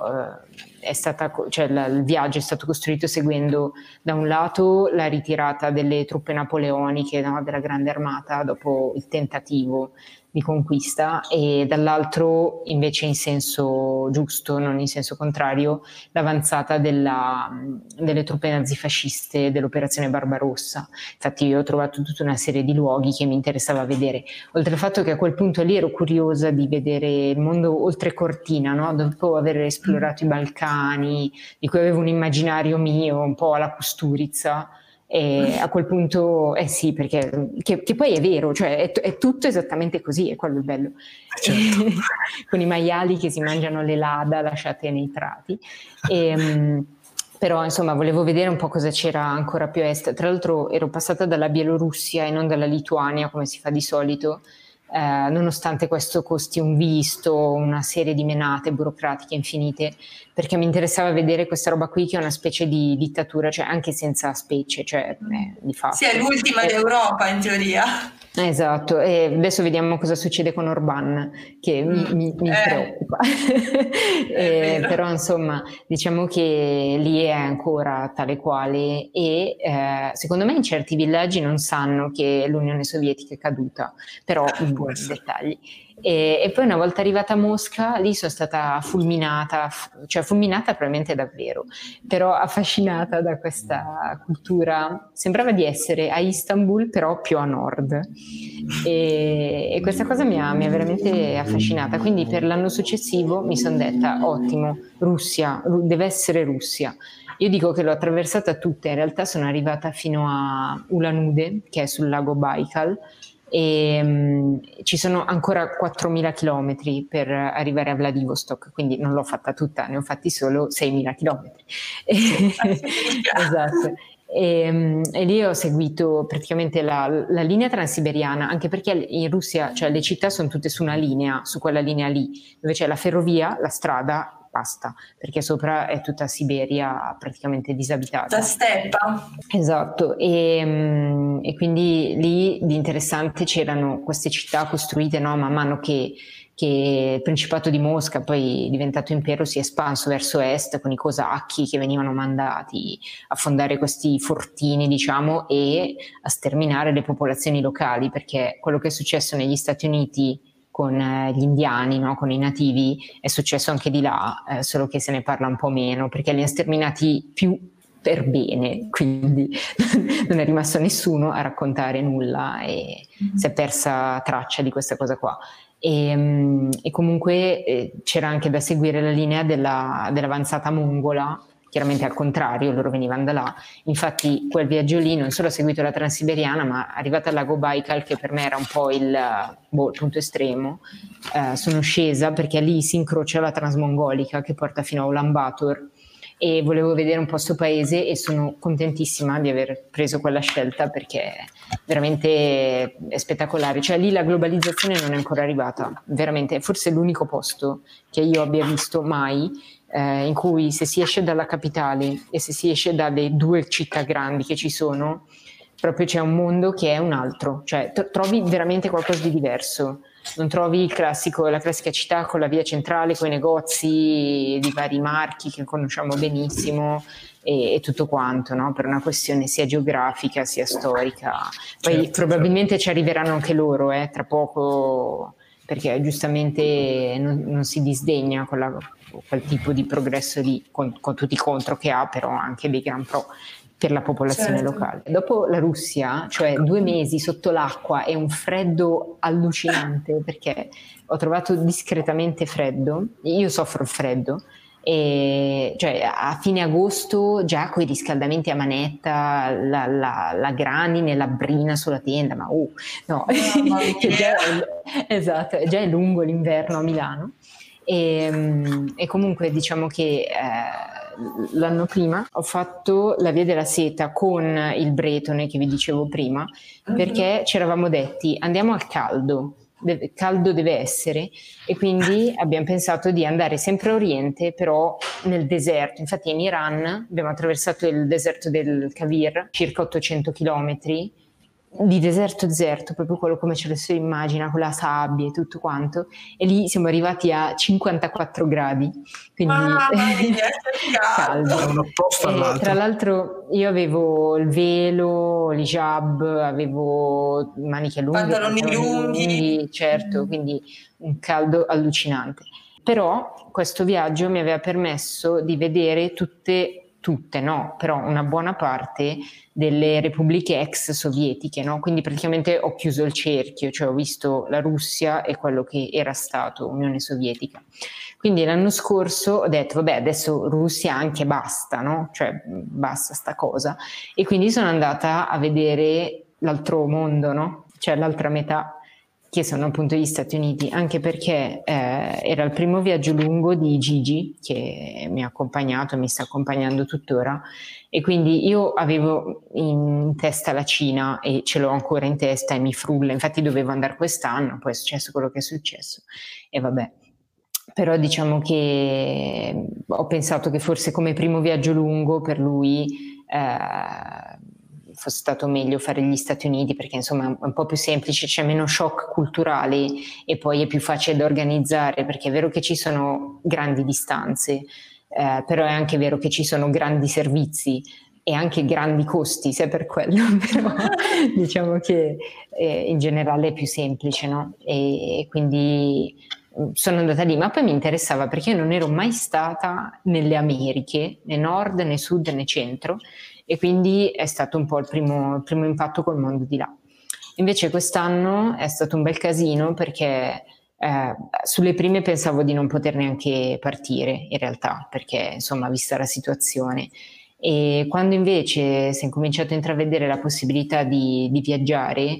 D: eh, stata, cioè, la, il viaggio è stato costruito seguendo da un lato la ritirata delle truppe napoleoniche no? della Grande Armata dopo il tentativo di conquista e dall'altro invece in senso giusto, non in senso contrario, l'avanzata della, delle truppe nazifasciste dell'operazione Barbarossa. Infatti io ho trovato tutta una serie di luoghi che mi interessava vedere, oltre al fatto che a quel punto lì ero curiosa di vedere il mondo oltre cortina, no? dopo aver esplorato i Balcani, di cui avevo un immaginario mio un po' alla Custurizza, e a quel punto, eh sì, perché che, che poi è vero, cioè è, è, tutto esattamente così, è quello il bello. Eh, certo. Con i maiali che si mangiano le lada lasciate nei prati. E, ehm, però insomma volevo vedere un po' cosa c'era ancora più a est. Tra l'altro ero passata dalla Bielorussia e non dalla Lituania come si fa di solito eh, nonostante questo costi un visto, una serie di menate burocratiche infinite, perché mi interessava vedere questa roba qui che è una specie di dittatura, cioè anche senza specie, cioè eh, di fatto.
B: Sì, è l'ultima eh, d'Europa in teoria.
D: Esatto, e adesso vediamo cosa succede con Orban, che mm. mi, mi eh. preoccupa. eh, però insomma, diciamo che lì è ancora tale quale e eh, secondo me in certi villaggi non sanno che l'Unione Sovietica è caduta, però buoni dettagli. E, e, poi una volta arrivata a Mosca, lì sono stata fulminata, cioè fulminata probabilmente davvero, però affascinata da questa cultura. Sembrava di essere a Istanbul, però più a nord. E, e questa cosa mi ha, mi ha, veramente affascinata. Quindi per l'anno successivo mi sono detta, ottimo, Russia, deve essere Russia. Io dico che l'ho attraversata tutta, in realtà sono arrivata fino a Ulan-Ude, che è sul lago Baikal, e um, ci sono ancora 4.000 km per arrivare a Vladivostok, quindi non l'ho fatta tutta, ne ho fatti solo 6.000 km. esatto. E, um, e, lì ho seguito praticamente la, la, linea transiberiana, anche perché in Russia cioè, le città sono tutte su una linea, su quella linea lì, dove c'è la ferrovia, la strada basta, perché sopra è tutta Siberia praticamente disabitata.
B: La steppa.
D: Esatto, e, mm, e quindi lì di interessante c'erano queste città costruite no, man mano che che il Principato di Mosca, poi diventato impero, si è espanso verso est con i cosacchi che venivano mandati a fondare questi fortini, diciamo, e a sterminare le popolazioni locali, perché quello che è successo negli Stati Uniti con eh, gli indiani, no? con i nativi, è successo anche di là, eh, solo che se ne parla un po' meno, perché li ha sterminati più per bene, quindi non è rimasto nessuno a raccontare nulla e mm-hmm. si è persa traccia di questa cosa qua. E, mm, e comunque eh, c'era anche da seguire la linea della, dell'avanzata mongola chiaramente al contrario, loro venivano da là. Infatti quel viaggio lì non solo ho seguito la Transiberiana, ma arrivata al lago Baikal, che per me era un po' il, boh, il punto estremo, eh, sono scesa perché lì si incrocia la Transmongolica che porta fino a Ulaanbaatar e volevo vedere un po' questo paese e sono contentissima di aver preso quella scelta perché veramente è spettacolare. Cioè lì la globalizzazione non è ancora arrivata, veramente, forse è l'unico posto che io abbia visto mai eh, in cui se si esce dalla capitale e se si esce dalle due città grandi che ci sono, proprio c'è un mondo che è un altro, cioè t- trovi veramente qualcosa di diverso. Non trovi classico, la classica città con la via centrale, con i negozi di vari marchi che conosciamo benissimo e, e tutto quanto, no? per una questione sia geografica sia storica. Poi certo, probabilmente certo. ci arriveranno anche loro eh, tra poco, perché giustamente non, non si disdegna con la quel tipo di progresso lì, con, con, tutti i contro che ha, però anche dei gran pro per la popolazione certo. locale. Dopo la Russia, cioè due mesi sotto l'acqua e un freddo allucinante, perché ho trovato discretamente freddo, io soffro il freddo, e cioè a fine agosto già con i riscaldamenti a manetta, la, la, la granine, la brina sulla tenda, ma uh, no, oh, già, esatto, già è lungo l'inverno a Milano. E, ehm, e comunque diciamo che eh, l'anno prima ho fatto la Via della Seta con il Bretone che vi dicevo prima, mhm. perché ci eravamo detti andiamo al caldo, deve, caldo deve essere e quindi abbiamo pensato di andare sempre a oriente però nel deserto. Infatti in Iran abbiamo attraversato il deserto del Kavir circa 800 chilometri di deserto deserto, proprio quello come ce lo si immagina, con la sabbia e tutto quanto, e lì siamo arrivati a 54 gradi, quindi caldo. E, tra l'altro io avevo il velo, l'hijab, avevo maniche lunghe,
B: pantaloni lunghi. lunghi,
D: certo, mm. quindi un caldo allucinante. Però questo viaggio mi aveva permesso di vedere tutte tutte no, però una buona parte delle repubbliche ex sovietiche, no? quindi praticamente ho chiuso il cerchio, cioè ho visto la Russia e quello che era stato Unione Sovietica. Quindi l'anno scorso ho detto, vabbè, adesso Russia anche basta, no? Cioè basta sta cosa. E quindi sono andata a vedere l'altro mondo, no? Cioè l'altra metà che sono appunto gli Stati Uniti, anche perché eh, era il primo viaggio lungo di Gigi che mi ha accompagnato mi sta accompagnando tuttora. E quindi io avevo in testa la Cina e ce l'ho ancora in testa e mi frulla, infatti dovevo andare quest'anno, poi è successo quello che è successo. E vabbè. Però diciamo che ho pensato che forse come primo viaggio lungo per lui eh, fosse stato meglio fare gli Stati Uniti perché insomma è un po' più semplice, c'è meno shock culturali e poi è più facile da organizzare perché è vero che ci sono grandi distanze, eh, però è anche vero che ci sono grandi servizi e anche grandi costi, se per quello, però diciamo che eh, in generale è più semplice, no? E, e quindi mm, sono andata lì, ma poi mi interessava perché io non ero mai stata nelle Americhe, né nord, né sud, né centro, e quindi è stato un po' il primo, il primo impatto col mondo di là. Invece quest'anno è stato un bel casino perché eh, sulle prime pensavo di non poter neanche partire in realtà, perché insomma, vista la situazione. E quando invece si è cominciato a intravedere la possibilità di, di viaggiare,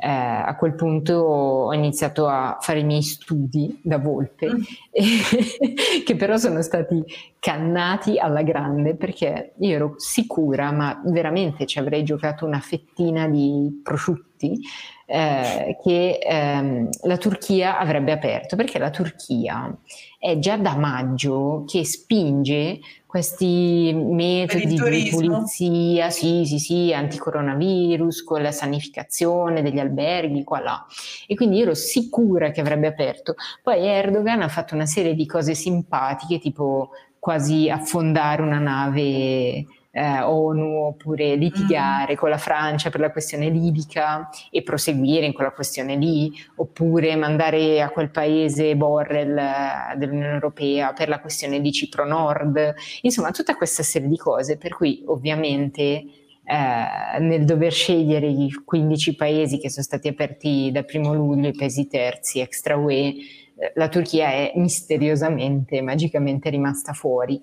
D: eh, a quel punto ho iniziato a fare i miei studi da volpe, mm. che però sono stati cannati alla grande perché io ero sicura, ma veramente ci avrei giocato una fettina di prosciutti, eh, che ehm, la Turchia avrebbe aperto, perché la Turchia è già da maggio che spinge questi metodi di pulizia, sì, sì, sì, anticoronavirus, con la sanificazione degli alberghi, qua là. E quindi ero sicura che avrebbe aperto. Poi Erdogan ha fatto una serie di cose simpatiche, tipo quasi affondare una nave eh, ONU oppure litigare mm. con la Francia per la questione libica e proseguire in quella questione lì, oppure mandare a quel paese Borrell eh, dell'Unione Europea per la questione di Cipro Nord, insomma tutta questa serie di cose per cui ovviamente eh, nel dover scegliere i 15 paesi che sono stati aperti dal primo luglio, i paesi terzi extra UE, eh, la Turchia è misteriosamente, magicamente rimasta fuori.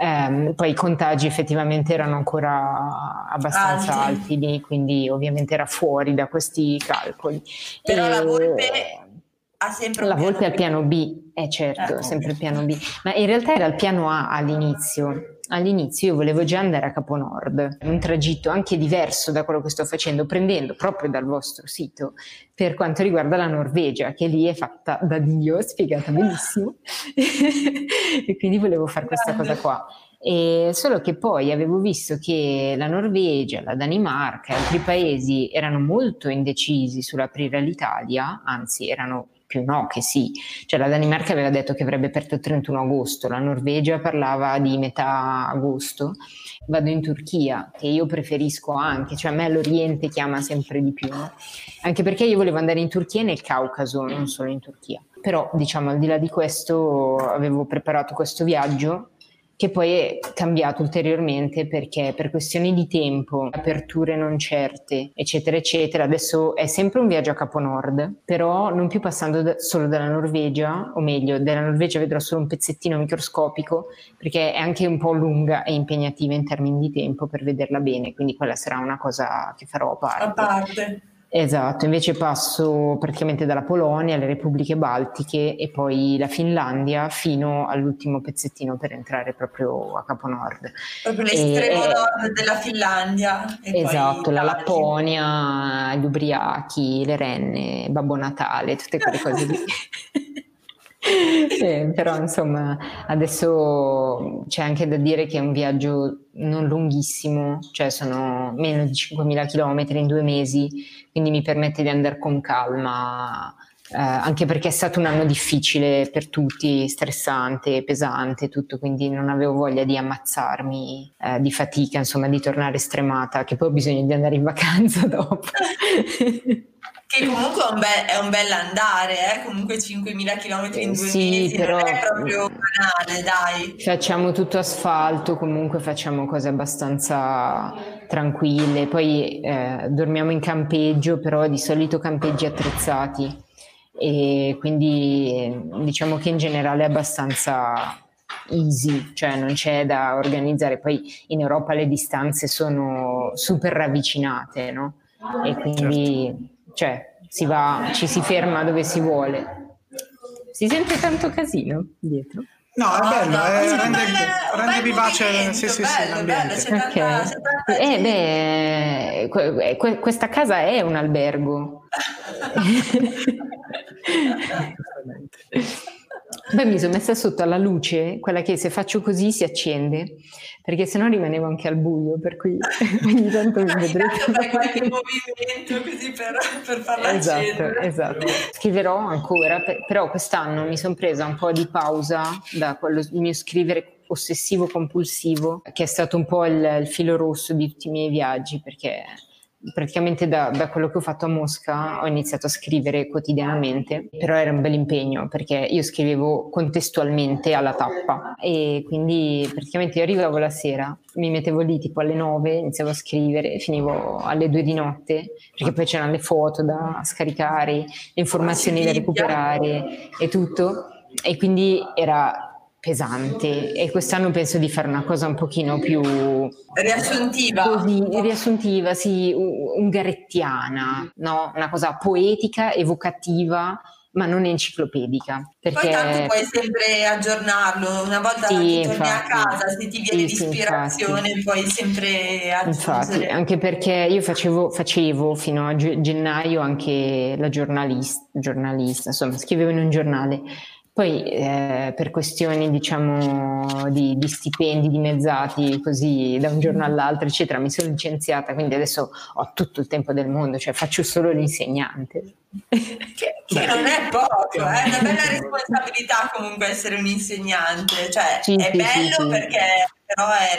D: Um, poi i contagi effettivamente erano ancora abbastanza alti, alti lì, quindi ovviamente era fuori da questi calcoli.
B: Però e... la Volpe ha sempre
D: La Volpe al piano B, eh certo, eh, sempre il piano B, ma in realtà era il piano A all'inizio all'inizio io volevo già andare a Capo Nord, un tragitto anche diverso da quello che sto facendo, prendendo proprio dal vostro sito per quanto riguarda la Norvegia, che lì è fatta da Dio, spiegata benissimo, e quindi volevo fare questa cosa qua. E solo che poi avevo visto che la Norvegia, la Danimarca e altri paesi erano molto indecisi sull'aprire l'Italia, anzi erano più no che sì. Cioè la Danimarca aveva detto che avrebbe aperto il 31 agosto, la Norvegia parlava di metà agosto. Vado in Turchia, che io preferisco anche, cioè a me l'Oriente chiama sempre di più, anche perché io volevo andare in Turchia e nel Caucaso, non solo in Turchia. Però, diciamo, al di là di questo, avevo preparato questo viaggio che poi è cambiato ulteriormente perché per questioni di tempo, aperture non certe, eccetera, eccetera, adesso è sempre un viaggio a Capo Nord, però non più passando da, solo dalla Norvegia, o meglio, dalla Norvegia vedrò solo un pezzettino microscopico, perché è anche un po' lunga e impegnativa in termini di tempo per vederla bene, quindi quella sarà una cosa che farò a parte.
B: A parte.
D: Esatto, invece passo praticamente dalla Polonia alle repubbliche baltiche e poi la Finlandia fino all'ultimo pezzettino per entrare proprio a Capo Nord.
B: Proprio l'estremo e, nord della Finlandia.
D: esatto, la Lapponia, gli ubriachi, le renne, Babbo Natale, tutte quelle cose lì. sì, però insomma adesso c'è anche da dire che è un viaggio non lunghissimo, cioè sono meno di 5.000 km in due mesi, quindi mi permette di andare con calma, eh, anche perché è stato un anno difficile per tutti, stressante, pesante, tutto, quindi non avevo voglia di ammazzarmi eh, di fatica, insomma di tornare stremata, che poi ho bisogno di andare in vacanza dopo.
B: Che comunque è un, bel, è un bel andare, eh? comunque 5.000 km in due
D: sì,
B: mesi
D: però,
B: non è proprio banale, dai.
D: Facciamo tutto asfalto, comunque facciamo cose abbastanza tranquille, poi eh, dormiamo in campeggio, però di solito campeggi attrezzati e quindi diciamo che in generale è abbastanza easy, cioè non c'è da organizzare. Poi in Europa le distanze sono super ravvicinate, no? E quindi... Certo cioè si va, ci si ferma dove si vuole. Si sente tanto casino dietro?
A: No, è bello, no, è, rende, rende vivace sì, sì, sì, l'ambiente.
D: Bello, okay. eh, beh, que- questa casa è un albergo. Beh, mi sono messa sotto alla luce, quella che se faccio così si accende, perché sennò rimanevo anche al buio, per cui ogni tanto mi vedrete.
B: Fai qualche movimento così per, per farla
D: esatto,
B: accendere.
D: Esatto, Scriverò ancora, però quest'anno mi sono presa un po' di pausa da quello, il mio scrivere ossessivo compulsivo, che è stato un po' il, il filo rosso di tutti i miei viaggi, perché praticamente da, da, quello che ho fatto a Mosca ho iniziato a scrivere quotidianamente, però era un bel impegno perché io scrivevo contestualmente alla tappa e quindi praticamente io arrivavo la sera, mi mettevo lì tipo alle 9, iniziavo a scrivere, finivo alle 2 di notte perché poi c'erano le foto da scaricare, le informazioni da recuperare e tutto. E quindi era pesante e quest'anno penso di fare una cosa un pochino più
B: riassuntiva,
D: così, riassuntiva, sì, ungarettiana, no? una cosa poetica, evocativa ma non enciclopedica. Perché...
B: Poi tanto puoi sempre aggiornarlo, una volta sì, che torni a casa, se ti viene sì, l'ispirazione, sì, puoi sempre aggiungere.
D: Infatti, anche perché io facevo, facevo fino a gennaio anche la giornalista, giornalista, insomma, scrivevo in un giornale poi eh, per questioni diciamo di, di, stipendi dimezzati così da un giorno all'altro eccetera mi sono licenziata quindi adesso ho tutto il tempo del mondo cioè faccio solo l'insegnante.
B: Che, che non è poco è eh? una bella responsabilità comunque essere un insegnante cioè sì, è sì, bello sì, perché però è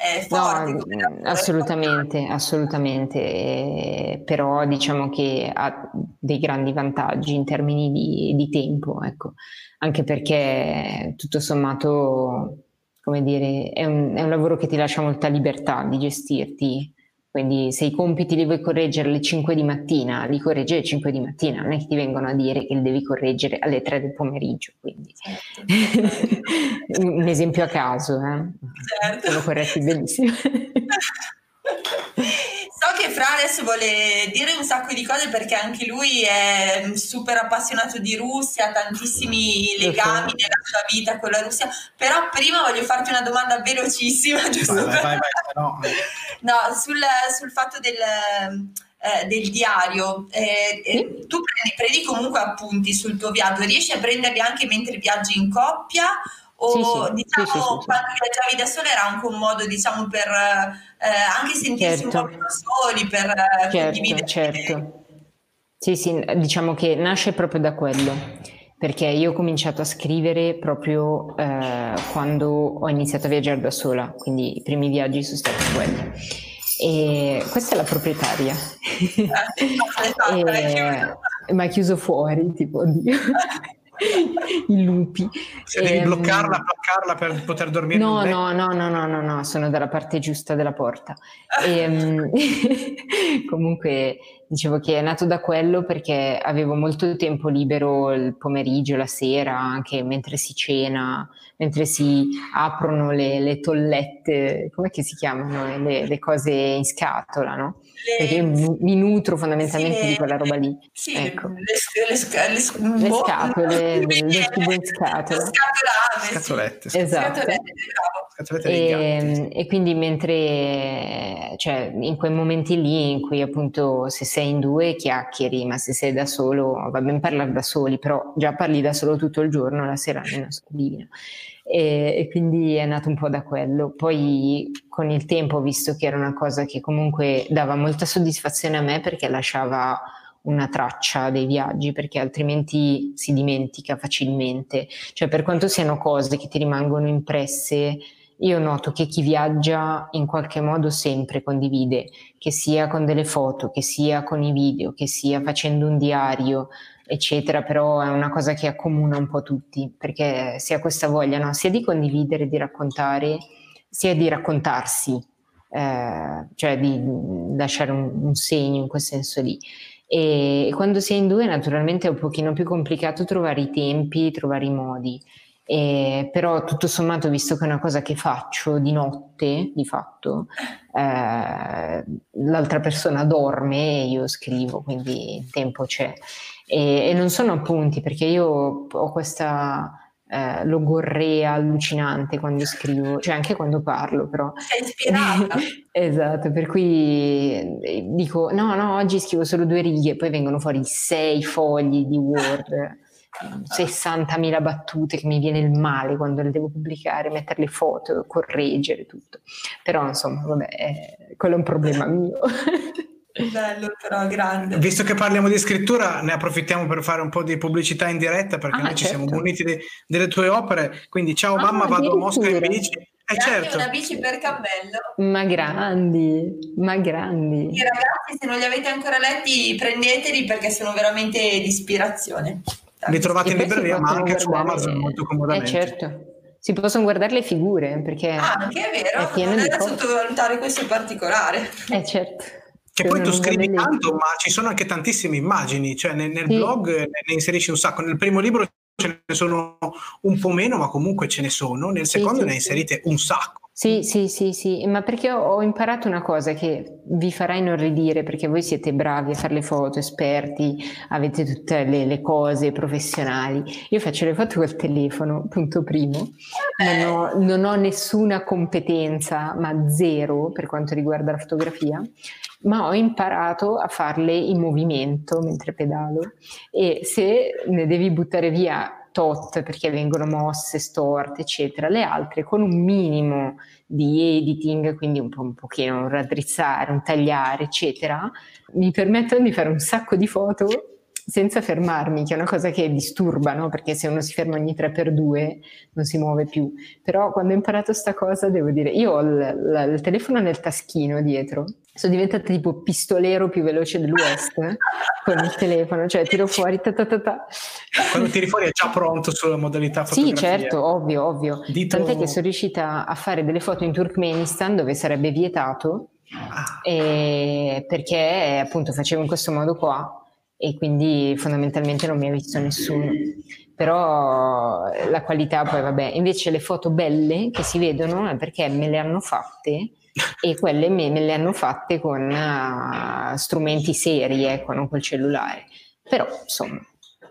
B: è forte.
D: No, assolutamente, assolutamente, eh, però diciamo che ha dei grandi vantaggi in termini di, di tempo, ecco. anche perché tutto sommato, come dire, è un, è un lavoro che ti lascia molta libertà di gestirti quindi se i compiti li vuoi correggere alle 5 di mattina, li correggi alle 5 di mattina, non è che ti vengono a dire che li devi correggere alle 3 del pomeriggio. Quindi. Certo. Un esempio a caso, eh? certo. sono corretti benissimo.
B: Che Fra adesso vuole dire un sacco di cose perché anche lui è super appassionato di Russia, ha tantissimi legami nella sua vita con la Russia, però prima voglio farti una domanda velocissima, giusto? Vai, vai, vai, no. no, sul, sul fatto del... Eh, del diario, eh, eh, tu prendi, prendi, comunque appunti sul tuo viaggio, riesci a prenderli anche mentre viaggi in coppia o sì, sì, diciamo sì, quando viaggiavi da sola era anche un modo diciamo per eh, anche sentirsi certo. un po' più soli per eh, certo,
D: certo. Sì, sì, diciamo che nasce proprio da quello, perché io ho cominciato a scrivere proprio eh, quando ho iniziato a viaggiare da sola, quindi i primi viaggi sono stati quelli. E questa è la proprietaria. Eh, e, ma è chiuso fuori, tipo, oddio. i lupi.
A: Se devi ehm, bloccarla, bloccarla per poter dormire.
D: No, no, no, no, no, no, no, sono dalla parte giusta della porta. e, ehm, comunque dicevo che è nato da quello perché avevo molto tempo libero il pomeriggio, la sera, anche mentre si cena, mentre si aprono le, le tollette, come si chiamano? Le, le cose in scatola, no? Perché io mi nutro fondamentalmente sì, di quella roba lì.
B: Sì,
D: ecco.
B: le, le,
D: le, le scatole, le tubo in scatola.
A: Scatolette.
D: Esatto. Scatolette e, e, quindi mentre, cioè, in quei momenti lì in cui appunto se sei in due chiacchieri, ma se sei da solo va ben parlare da soli, però già parli da solo tutto il giorno, la sera almeno scombino e, e, quindi è nato un po' da quello. Poi con il tempo ho visto che era una cosa che comunque dava molta soddisfazione a me perché lasciava una traccia dei viaggi perché altrimenti si dimentica facilmente. Cioè per quanto siano cose che ti rimangono impresse, io noto che chi viaggia in qualche modo sempre condivide, che sia con delle foto, che sia con i video, che sia facendo un diario, eccetera, però è una cosa che accomuna un po' tutti, perché si ha questa voglia no? sia di condividere, di raccontare, sia di raccontarsi, eh, cioè di lasciare un, un, segno in quel senso lì. E quando si è in due naturalmente è un pochino più complicato trovare i tempi, trovare i modi. Eh, però tutto sommato, visto che è una cosa che faccio di notte, di fatto, eh, l'altra persona dorme e io scrivo, quindi il tempo c'è. E, e non sono appunti, perché io ho questa eh, logorrea allucinante quando scrivo, cioè anche quando parlo, però.
B: Sei ispirata.
D: esatto, per cui eh, dico no, no, oggi scrivo solo due righe, poi vengono fuori sei fogli di Word. 60.000 battute che mi viene il male quando le devo pubblicare, mettere le foto, correggere tutto. Però insomma, vabbè, eh, quello è un problema mio.
B: Bello però, grande.
A: Visto che parliamo di scrittura, ne approfittiamo per fare un po' di pubblicità in diretta perché
D: Ah,
A: noi ci
D: certo.
A: siamo muniti de- delle tue opere. Quindi ciao
D: Ah,
A: mamma, vado a Mosca in bici. Eh certo,
B: una bici per cammello.
D: Ma grandi, ma grandi.
B: I ragazzi, se non li avete ancora letti, prendeteli perché sono veramente di ispirazione.
A: li trovate
D: E
A: in libreria ma anche su
D: guardare-
A: Amazon molto
D: Eh
A: comodamente.
D: certo, si possono guardare le figure perché...
B: Ah, anche è vero,
D: È
B: non è da sottovalutare questo particolare.
D: Eh certo.
A: Che poi tu scrivi tanto, ma ci sono anche tantissime immagini, cioè nel, nel
D: Sì.
A: blog ne, inserisci un sacco. Nel primo libro ce ne sono un po' meno, ma comunque ce ne sono. Nel secondo
D: sì,
A: ne
D: sì.
A: inserite un sacco.
D: Sì, sì, sì, sì, ma perché ho, ho imparato una cosa che vi farà inorridire, perché voi siete bravi a fare le foto, esperti, avete tutte le, le cose professionali. Io faccio le foto col telefono, punto primo. Non ho, non ho nessuna competenza, ma zero per quanto riguarda la fotografia, ma ho imparato a farle in movimento mentre pedalo. E se ne devi buttare via tot perché vengono mosse, storte, eccetera, le altre con un minimo di editing, quindi un po' un pochino un raddrizzare, un tagliare, eccetera, mi permettono di fare un sacco di foto senza fermarmi, che è una cosa che disturba, no? Perché se uno si ferma ogni 3x2 non si muove più. Però quando ho imparato sta cosa, devo dire, io ho il, la- il telefono nel taschino dietro, sono diventata tipo pistolero più veloce dell'West con il telefono, cioè tiro fuori ta ta ta ta.
A: Quando tiri fuori è già pronto sulla modalità
D: Sì,
A: fotografia.
D: certo, ovvio, ovvio.
A: Dito-
D: Tant'è che sono riuscita a fare delle foto in Turkmenistan dove sarebbe vietato
A: Ah,
D: e perché appunto facevo in questo modo qua e quindi fondamentalmente non mi ha visto nessuno. Però eh, la qualità poi vabbè, invece le foto belle che si vedono è perché me le hanno fatte e quelle me, me le hanno fatte con ah, strumenti seri, ecco, non col cellulare. Però insomma,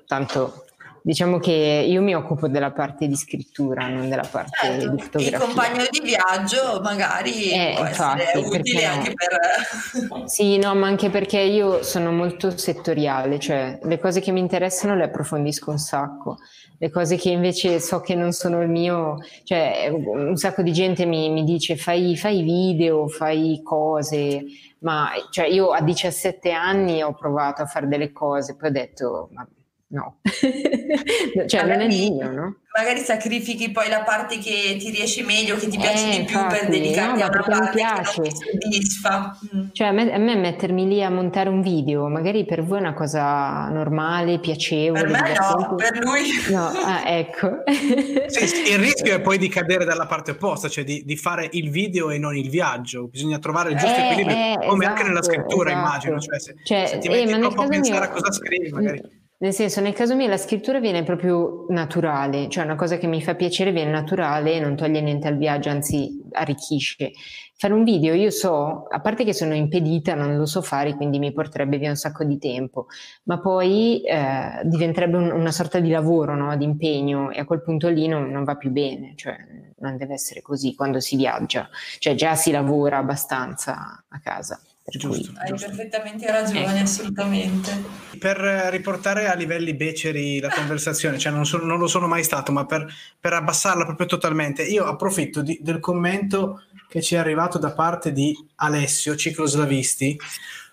D: tanto diciamo che io mi occupo della parte di scrittura, non della parte
B: Certo,
D: di
B: il
D: fotografia.
B: compagno di viaggio magari
D: Eh,
B: può
D: infatti,
B: utile
D: no?
B: anche per...
D: Sì, no, ma anche perché io sono molto settoriale, cioè le cose che mi interessano le approfondisco un sacco, le cose che invece so che non sono il mio, cioè un sacco di gente mi, mi dice fai, fai video, fai cose, ma cioè, io a 17 anni ho provato a fare delle cose, poi ho detto ma no, cioè non è
B: Magari-
D: mio, no?
B: Magari sacrifichi poi la parte che ti riesce meglio, che ti piace
D: Eh,
B: di più per dedicarti
D: no,
B: a una parte che
D: piace.
B: non ti soddisfa. Mm.
D: Cioè a me, a me mettermi lì a montare un video, magari per voi è una cosa normale, piacevole,
B: Per me no, per lui
D: No, ah, ecco.
A: sì, sì, il rischio è poi di cadere dalla parte opposta, cioè di, di fare il video e non il viaggio. Bisogna trovare il giusto
D: Eh,
A: equilibrio,
D: eh,
A: come
D: esatto,
A: anche nella scrittura,
D: esatto.
A: immagino. Cioè, se,
D: Cioè,
A: se ti
D: eh,
A: metti
D: nel
A: troppo a
D: caso
A: pensare
D: mio-
A: a cosa scrivi, magari.
D: Nel senso, nel caso mio la scrittura viene proprio naturale, cioè una cosa che mi fa piacere viene naturale e non toglie niente al viaggio, anzi arricchisce. Fare un video, io so, a parte che sono impedita, non lo so fare, quindi mi porterebbe via un sacco di tempo, ma poi eh, diventerebbe un- una sorta di lavoro, no? di impegno e a quel punto lì non, non va più bene, cioè non deve essere così quando si viaggia, cioè già si lavora abbastanza a casa. Cui-
A: Giusto.
B: hai perfettamente ragione,
D: Ecco.
B: assolutamente.
A: Per eh, riportare a livelli beceri la conversazione, cioè non, sono- non lo sono mai stato, ma per, per abbassarla proprio totalmente, io approfitto di- del commento che ci è arrivato da parte di Alessio Cicloslavisti,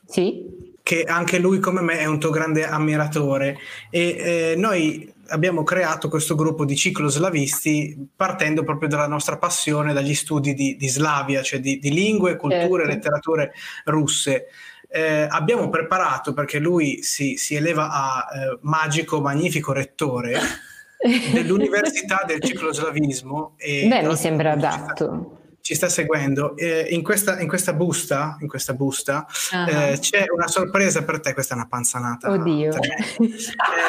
D: Sì?
A: che anche lui come me è un tuo grande ammiratore e eh, noi abbiamo creato questo gruppo di cicloslavisti partendo proprio dalla nostra passione, dagli studi di, di Slavia, cioè di, di lingue, culture,
D: Certo.
A: letterature russe. Eh, abbiamo preparato, perché lui si, si eleva a eh, magico, magnifico rettore dell'Università del Cicloslavismo. E
D: Beh, mi sembra adatto.
A: Ci sta seguendo. Eh, in, questa, in questa busta, in questa busta
D: Ah.
A: eh, c'è una sorpresa per te, questa è una panzanata.
D: Oddio.
A: tremenda.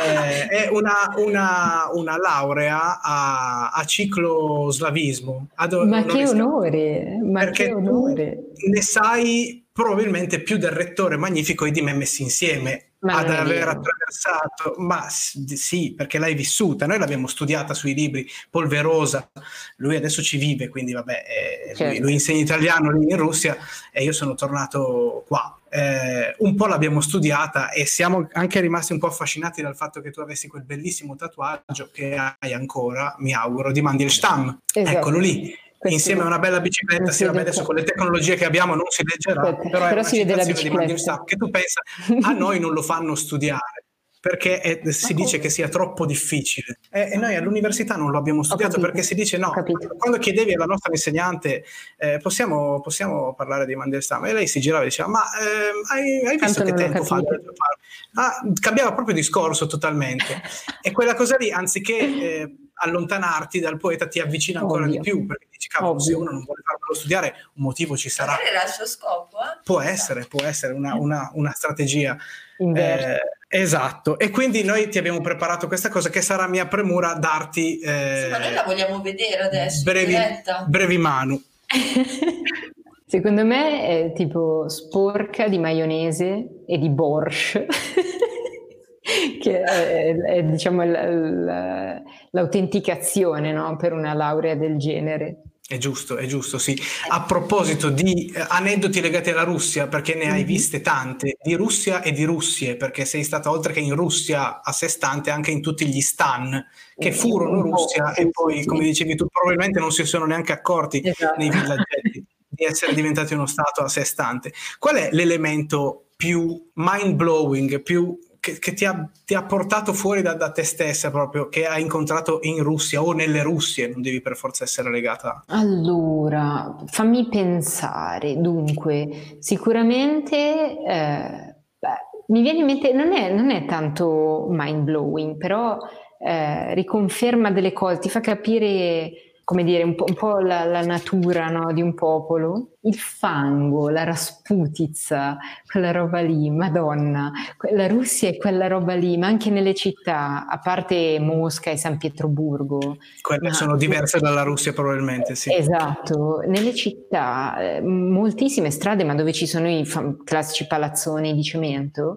A: Eh, è una, una- una laurea a, a cicloslavismo. Ad-
D: Ma che
A: onore-
D: ma
A: Perché
D: che onore.
A: ne sai probabilmente più del rettore magnifico e di me messi insieme ad aver attraversato, ma sì, perché l'hai vissuta, noi l'abbiamo studiata sui libri, polverosa, lui adesso ci vive, quindi vabbè, eh, lui,
D: Certo.
A: lui insegna italiano lì in Russia e io sono tornato qua. Eh, un po' l'abbiamo studiata e siamo anche rimasti un po' affascinati dal fatto che tu avessi quel bellissimo tatuaggio che hai ancora, mi auguro, di Mandelstam.
D: Esatto.
A: Eccolo lì. Insieme a una bella bicicletta, sì, vabbè, adesso con le tecnologie che abbiamo non si leggerà, Aspetta, però, però si vede la bicicletta. che tu pensa, a noi non lo fanno studiare perché è, si dice che sia troppo difficile. E, e, noi all'università non lo abbiamo studiato perché si dice no, quando chiedevi alla nostra insegnante eh, possiamo, possiamo, parlare di Mandelstam e lei si girava e diceva ma eh, hai, hai, visto Tanto che tempo fa? Ah, cambiava proprio discorso totalmente. E quella cosa lì anziché eh, allontanarti dal poeta ti avvicina ancora Ovvio. di più perché dici cavolo se uno non vuole farlo studiare un motivo ci sarà.
B: Era il suo scopo eh?
A: può essere può essere una, una, una strategia. Eh, esatto. E quindi noi ti abbiamo preparato questa cosa che sarà mia premura darti
B: eh, sì, ma noi la vogliamo vedere adesso
A: brevi, brevi manu.
D: Secondo me è tipo sporca di maionese e di borscht che è, è diciamo l'autenticazione no? per una laurea del genere.
A: È giusto, è giusto, sì. A proposito di eh, aneddoti legati alla Russia, perché ne hai mhm. viste tante, di Russia e di Russie, perché sei stata oltre che in Russia a sé stante anche in tutti gli stan che furono Russia e poi, come dicevi tu, probabilmente non si sono neanche accorti esatto. nei villaggetti di essere diventati uno stato a sé stante. Qual è l'elemento più mind blowing, più che, che ti, ha, ti, ha, portato fuori da, da, te stessa proprio, che hai incontrato in Russia o nelle Russie, non devi per forza essere legata?
D: Allora, fammi pensare, dunque, sicuramente... Eh, beh, mi viene in mente, non è, non è tanto mind blowing, però eh, riconferma delle cose, ti fa capire come dire, un po', un po la, la, natura no, di un popolo, il fango, la rasputizza, quella roba lì, madonna, la Russia è quella roba lì, ma anche nelle città, a parte Mosca e San Pietroburgo.
A: Quelle sono diverse dalla Russia probabilmente, sì.
D: Esatto, nelle città, eh, moltissime strade, ma dove ci sono i fam- classici palazzoni di cemento,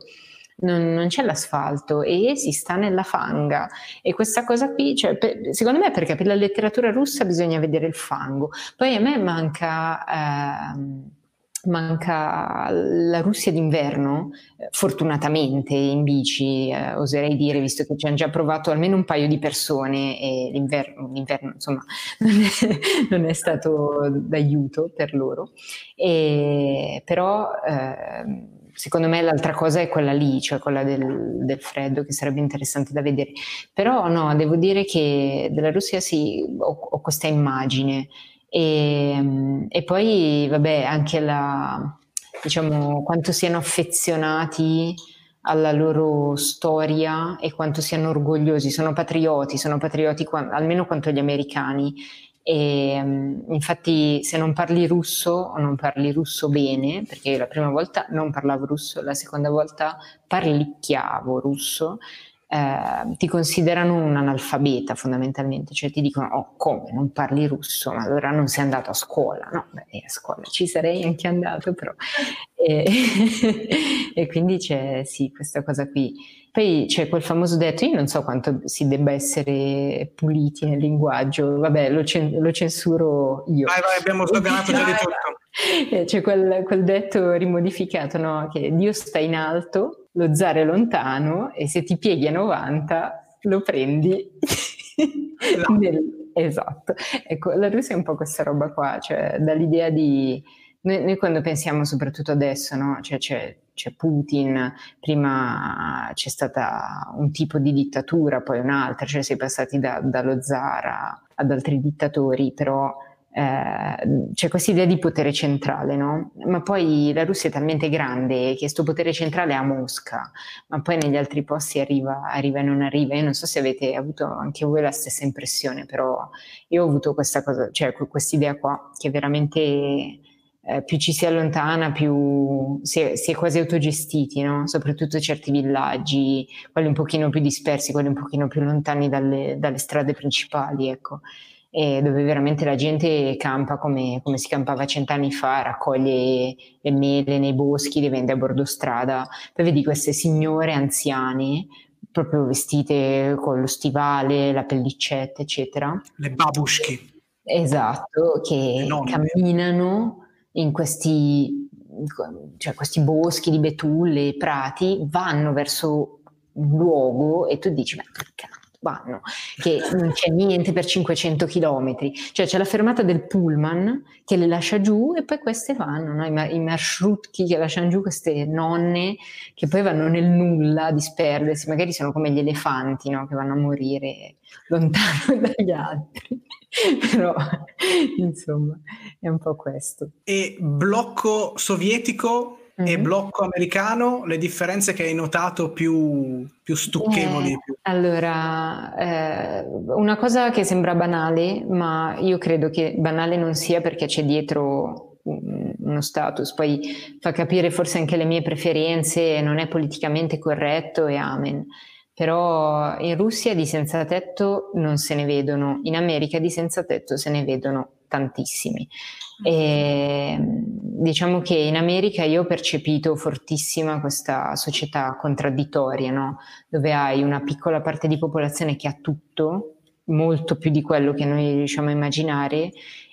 D: non, non, c'è l'asfalto e si sta nella fanga. E questa cosa qui, cioè, per, secondo me, perché per la letteratura russa bisogna vedere il fango. Poi a me manca. Eh, manca la Russia d'inverno, fortunatamente in bici, eh, oserei dire, visto che ci hanno già provato almeno un paio di persone e l'inverno, l'inverno insomma non è, non è, stato d'aiuto per loro. E, però eh, secondo me l'altra cosa è quella lì, cioè quella del, del, freddo, che sarebbe interessante da vedere. Però no, devo dire che della Russia sì, ho, ho questa immagine. E, e, poi, vabbè, anche la, diciamo, quanto siano affezionati alla loro storia e quanto siano orgogliosi, sono patrioti, sono patrioti almeno quanto gli americani e, mm, infatti se non parli russo o non parli russo bene, perché la prima volta non parlavo russo, la seconda volta parlicchiavo russo, eh, ti considerano un analfabeta fondamentalmente, cioè ti dicono oh come non parli russo, ma allora non sei andato a scuola, no, Beh, a scuola ci sarei anche andato però. E, e quindi c'è sì questa cosa qui. Poi c'è quel famoso detto, io non so quanto si debba essere puliti nel linguaggio, vabbè lo, cen- lo censuro io.
A: Vai vai abbiamo sdoganato già di tutto.
D: C'è quel, quel detto rimodificato, no? che Dio sta in alto lo zar è lontano e se ti pieghi a 90 lo prendi. No. Nel... Esatto. Ecco, la Russia è un po' questa roba qua, cioè dall'idea di... Noi, noi quando pensiamo soprattutto adesso, no? Cioè c'è, c'è Putin, prima c'è stata un tipo di dittatura, poi un'altra, cioè è passati da, dallo zar a, ad altri dittatori, però eh, c'è questa idea di potere centrale, no? Ma poi la Russia è talmente grande che questo potere centrale è a Mosca, ma poi negli altri posti arriva, arriva e non arriva. Io non so se avete avuto anche voi la stessa impressione, però io ho avuto questa cosa, cioè questa idea qua, che veramente eh, più ci si allontana, più si è, si è quasi autogestiti, no? soprattutto certi villaggi, quelli un pochino più dispersi, quelli un pochino più lontani dalle, dalle strade principali, ecco eh, dove veramente la gente campa come, come, si campava cent'anni fa, raccoglie le mele nei boschi, le vende a bordo strada. Poi vedi queste signore anziane, proprio vestite con lo stivale, la pellicetta, eccetera.
A: Le babushki.
D: Esatto, che camminano in questi, cioè questi boschi di betulle, prati, vanno verso un luogo e tu dici, ma che cazzo vanno, che non c'è niente per 500 km, cioè c'è la fermata del pullman che le lascia giù e poi queste vanno, no? I, i marshrutkhi che lasciano giù queste nonne che poi vanno nel nulla a disperdersi, magari sono come gli elefanti no? che vanno a morire lontano dagli altri. Però, insomma, è un po' questo.
A: E blocco sovietico mm-hmm. e blocco americano, le differenze che hai notato più, più stucchevoli?
D: Eh, allora, eh, una cosa che sembra banale, ma io credo che banale non sia perché c'è dietro uno status, poi fa capire forse anche le mie preferenze, non è politicamente corretto e amen. Però in Russia di senza tetto non se ne vedono, in America di senza tetto se ne vedono tantissimi. E, diciamo che in America io ho percepito fortissima questa società contraddittoria, no? dove hai una piccola parte di popolazione che ha tutto, molto più di quello che noi riusciamo a immaginare,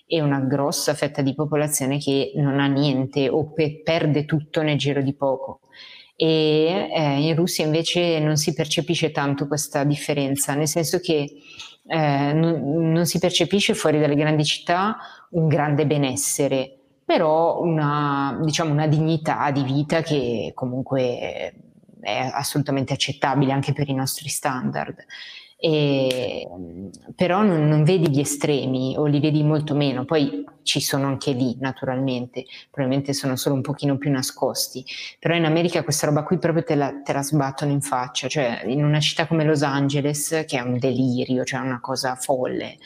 D: e una grossa fetta di popolazione che non ha niente o pe- perde tutto nel giro di poco. E eh, in Russia invece non si percepisce tanto questa differenza, nel senso che eh, non, non, si percepisce fuori dalle grandi città un grande benessere, però una, diciamo, una dignità di vita che comunque è assolutamente accettabile anche per i nostri standard. E, però non, non, vedi gli estremi o li vedi molto meno, poi ci sono anche lì naturalmente, probabilmente sono solo un pochino più nascosti, però in America questa roba qui proprio te la, te la sbattono in faccia, cioè in una città come Los Angeles che è un delirio, cioè una cosa folle,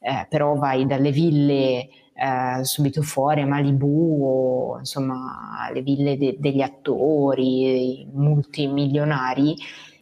D: eh, però vai dalle ville eh, subito fuori a Malibu o insomma le ville de- degli attori multimilionari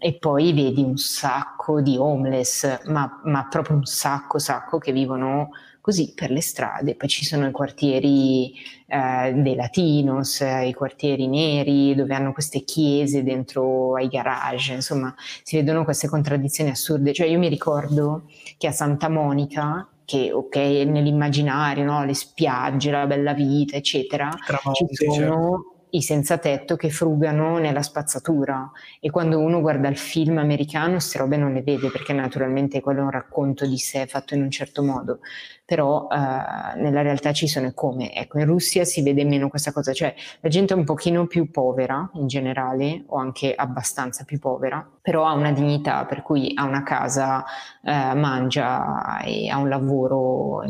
D: e poi vedi un sacco di homeless, ma, ma, proprio un sacco, sacco che vivono così per le strade. Poi ci sono i quartieri eh, dei latinos, eh, i quartieri neri, dove hanno queste chiese dentro ai garage, insomma, si vedono queste contraddizioni assurde. Cioè io mi ricordo che a Santa Monica, che ok, nell'immaginario, no? le spiagge, la bella vita, eccetera, Tramonti, ci sono... Certo i senza tetto che frugano nella spazzatura. E quando uno guarda il film americano queste robe non le vede perché naturalmente quello è un racconto di sé fatto in un certo modo. Però eh, nella realtà ci sono come? Ecco in Russia si vede meno questa cosa. Cioè la gente è un pochino più povera in generale o anche abbastanza più povera però ha una dignità per cui ha una casa eh, mangia e ha un lavoro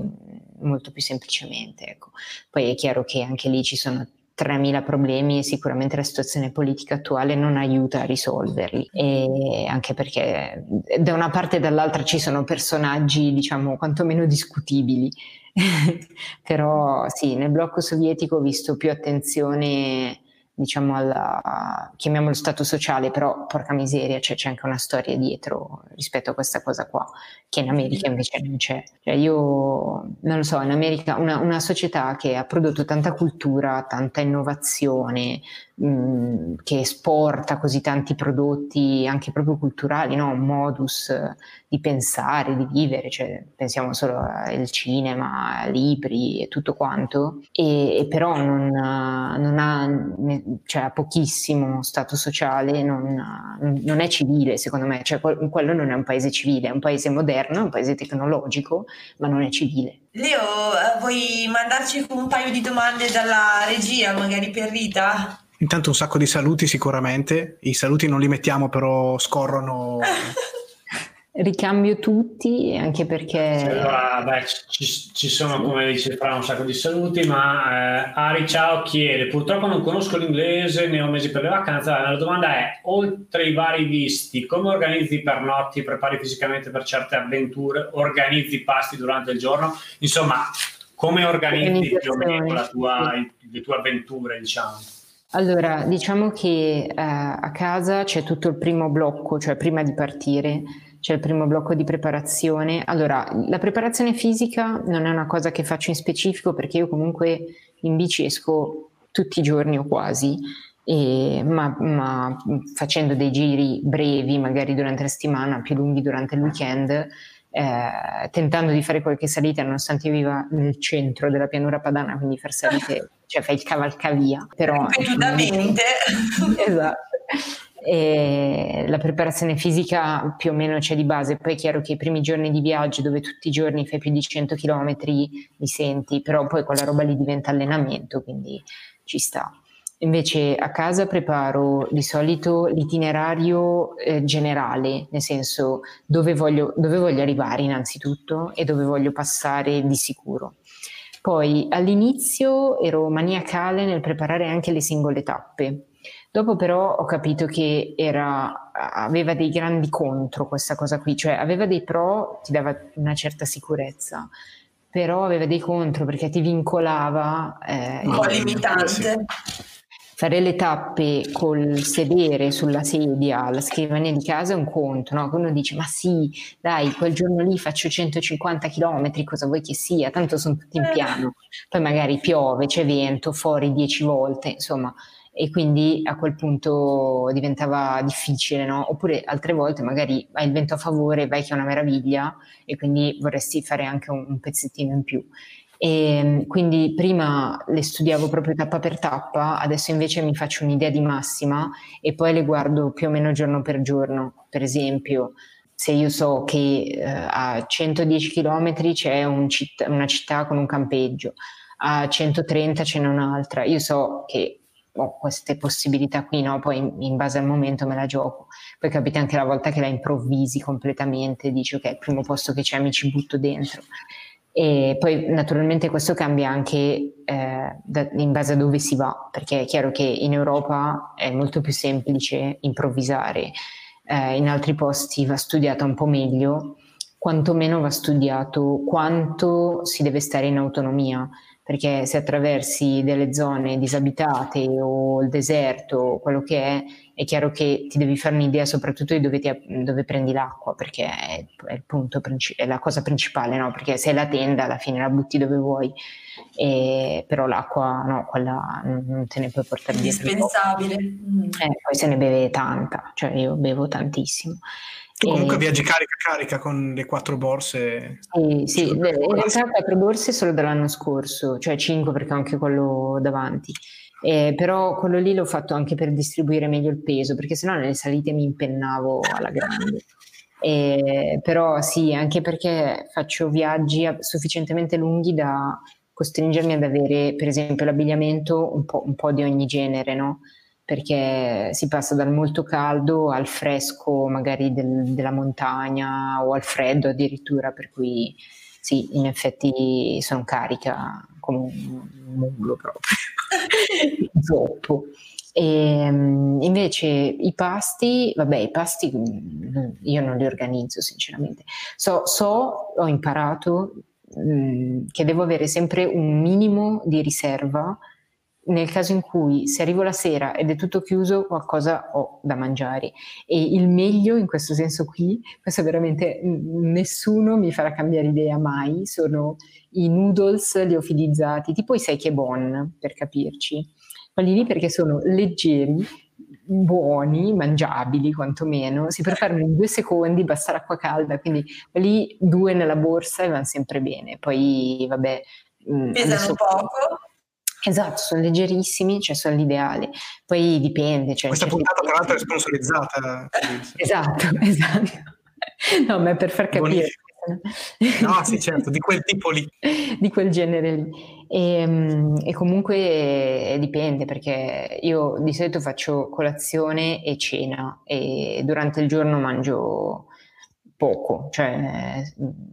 D: molto più semplicemente ecco. poi è chiaro che anche lì ci sono 3.000 problemi e sicuramente la situazione politica attuale non aiuta a risolverli, e anche perché da una parte e dall'altra ci sono personaggi, diciamo, quantomeno discutibili. Però sì, nel blocco sovietico ho visto più attenzione diciamo, alla, chiamiamolo stato sociale, però porca miseria, cioè, c'è anche una storia dietro rispetto a questa cosa qua, che in America invece non c'è. Cioè, io non lo so, in America una, una società che ha prodotto tanta cultura, tanta innovazione, che esporta così tanti prodotti anche proprio culturali, no? un modus di pensare, di vivere, cioè, pensiamo solo al cinema, libri e tutto quanto, e, e però non, non ha, cioè, ha pochissimo stato sociale, non, non, è civile secondo me, cioè, quello non è un paese civile, è un paese moderno, è un paese tecnologico, ma non è civile.
B: Leo, eh, vuoi mandarci un paio di domande dalla regia, magari per Rita?
A: Intanto un sacco di saluti sicuramente, i saluti non li mettiamo però scorrono.
D: Ricambio tutti anche perché...
C: Allora, beh, ci, ci, sono, come dice Fra, un sacco di saluti, ma eh, Ari Ciao chiede, purtroppo non conosco l'inglese, ne ho mesi per le vacanze, la domanda è, oltre i vari visti, come organizzi i pernotti, prepari fisicamente per certe avventure, organizzi pasti durante il giorno? Insomma, come organizzi più o meno tua, le tue avventure, diciamo?
D: Allora, diciamo che eh, a casa c'è tutto il primo blocco, cioè prima di partire c'è il primo blocco di preparazione. Allora, la preparazione fisica non è una cosa che faccio in specifico perché io comunque in bici esco tutti i giorni o quasi, e, ma, ma, facendo dei giri brevi, magari durante la settimana, più lunghi durante il weekend, eh, tentando di fare qualche salita, nonostante io viva nel centro della pianura padana, quindi far salite, cioè fai il cavalcavia. Però,
B: Ripetutamente.
D: esatto E la preparazione fisica più o meno c'è di base, poi è chiaro che i primi giorni di viaggio dove tutti i giorni fai più di 100 km li senti, però poi quella roba lì diventa allenamento, quindi ci sta. Invece a casa preparo di solito l'itinerario eh, generale, nel senso dove voglio, dove voglio arrivare innanzitutto e dove voglio passare di sicuro. Poi all'inizio ero maniacale nel preparare anche le singole tappe. Dopo però ho capito che era, aveva dei grandi contro questa cosa qui, cioè aveva dei pro, ti dava una certa sicurezza, però aveva dei contro perché ti vincolava.
B: Eh, un po' limitante
D: fare le tappe col sedere sulla sedia alla scrivania di casa è un conto, no? Uno dice, ma sì, dai, quel giorno lì faccio 150 km, cosa vuoi che sia? Tanto sono tutti in piano. Poi magari piove, c'è vento, fuori 10 volte, insomma. E quindi a quel punto diventava difficile, no? Oppure altre volte magari hai il vento a favore, vai che è una meraviglia e quindi vorresti fare anche un, un pezzettino in più. E ehm, quindi prima le studiavo proprio tappa per tappa, adesso invece mi faccio un'idea di massima e poi le guardo più o meno giorno per giorno. Per esempio, se io so che eh, a 110 km c'è un citt- una città con un campeggio, a 130 ce n'è un'altra, io so che ho queste possibilità qui, no? poi in, in, base al momento me la gioco. Poi capita anche la volta che la improvvisi completamente, dici ok, il primo posto che c'è mi ci butto dentro. E poi naturalmente questo cambia anche eh, da, in base a dove si va, perché è chiaro che in Europa è molto più semplice improvvisare, eh, in altri posti va studiato un po' meglio, quantomeno va studiato quanto si deve stare in autonomia, perché se attraversi delle zone disabitate o il deserto, quello che è, è chiaro che ti devi fare un'idea soprattutto di dove, ti, dove prendi l'acqua, perché è, è, il punto, è la cosa principale, no? Perché se è la tenda alla fine la butti dove vuoi, e, però l'acqua no, quella non te ne puoi portare
B: dietro. Indispensabile.
D: Eh, poi se ne beve tanta, cioè io bevo tantissimo.
A: Tu comunque e... viaggi carica carica con le quattro borse?
D: Sì, sì. in realtà quattro borse solo dall'anno scorso, cioè cinque perché ho anche quello davanti. Eh, però quello lì l'ho fatto anche per distribuire meglio il peso, perché sennò nelle salite mi impennavo alla grande. Eh, però sì, anche perché faccio viaggi sufficientemente lunghi da costringermi ad avere, per esempio, l'abbigliamento un po', un po di ogni genere, no? Perché si passa dal molto caldo al fresco, magari del, della montagna o al freddo addirittura, per cui sì, in effetti sono carica come un mulo proprio, zoppo. E, ehm, invece i pasti, vabbè, i pasti mm, io non li organizzo sinceramente. So, so ho imparato mh, mm, che devo avere sempre un minimo di riserva nel caso in cui se arrivo la sera ed è tutto chiuso, qualcosa ho da mangiare. E il meglio in questo senso qui, questo veramente nessuno mi farà cambiare idea mai, sono i noodles liofilizzati, tipo i bon, per capirci. Quelli lì perché sono leggeri, buoni, mangiabili quantomeno, si preparano in due secondi, basta l'acqua calda, quindi quelli due nella borsa e vanno sempre bene. Poi vabbè...
B: Pesano adesso... poco
D: Esatto, sono leggerissimi, cioè sono l'ideale. Poi dipende. Cioè,
A: Questa puntata tra l'altro è sponsorizzata.
D: Esatto, esatto. No, ma è per far capire.
A: No, sì, certo, di quel tipo lì.
D: di quel genere lì. E, ehm, e, comunque dipende perché io di solito faccio colazione e cena e durante il giorno mangio poco, cioè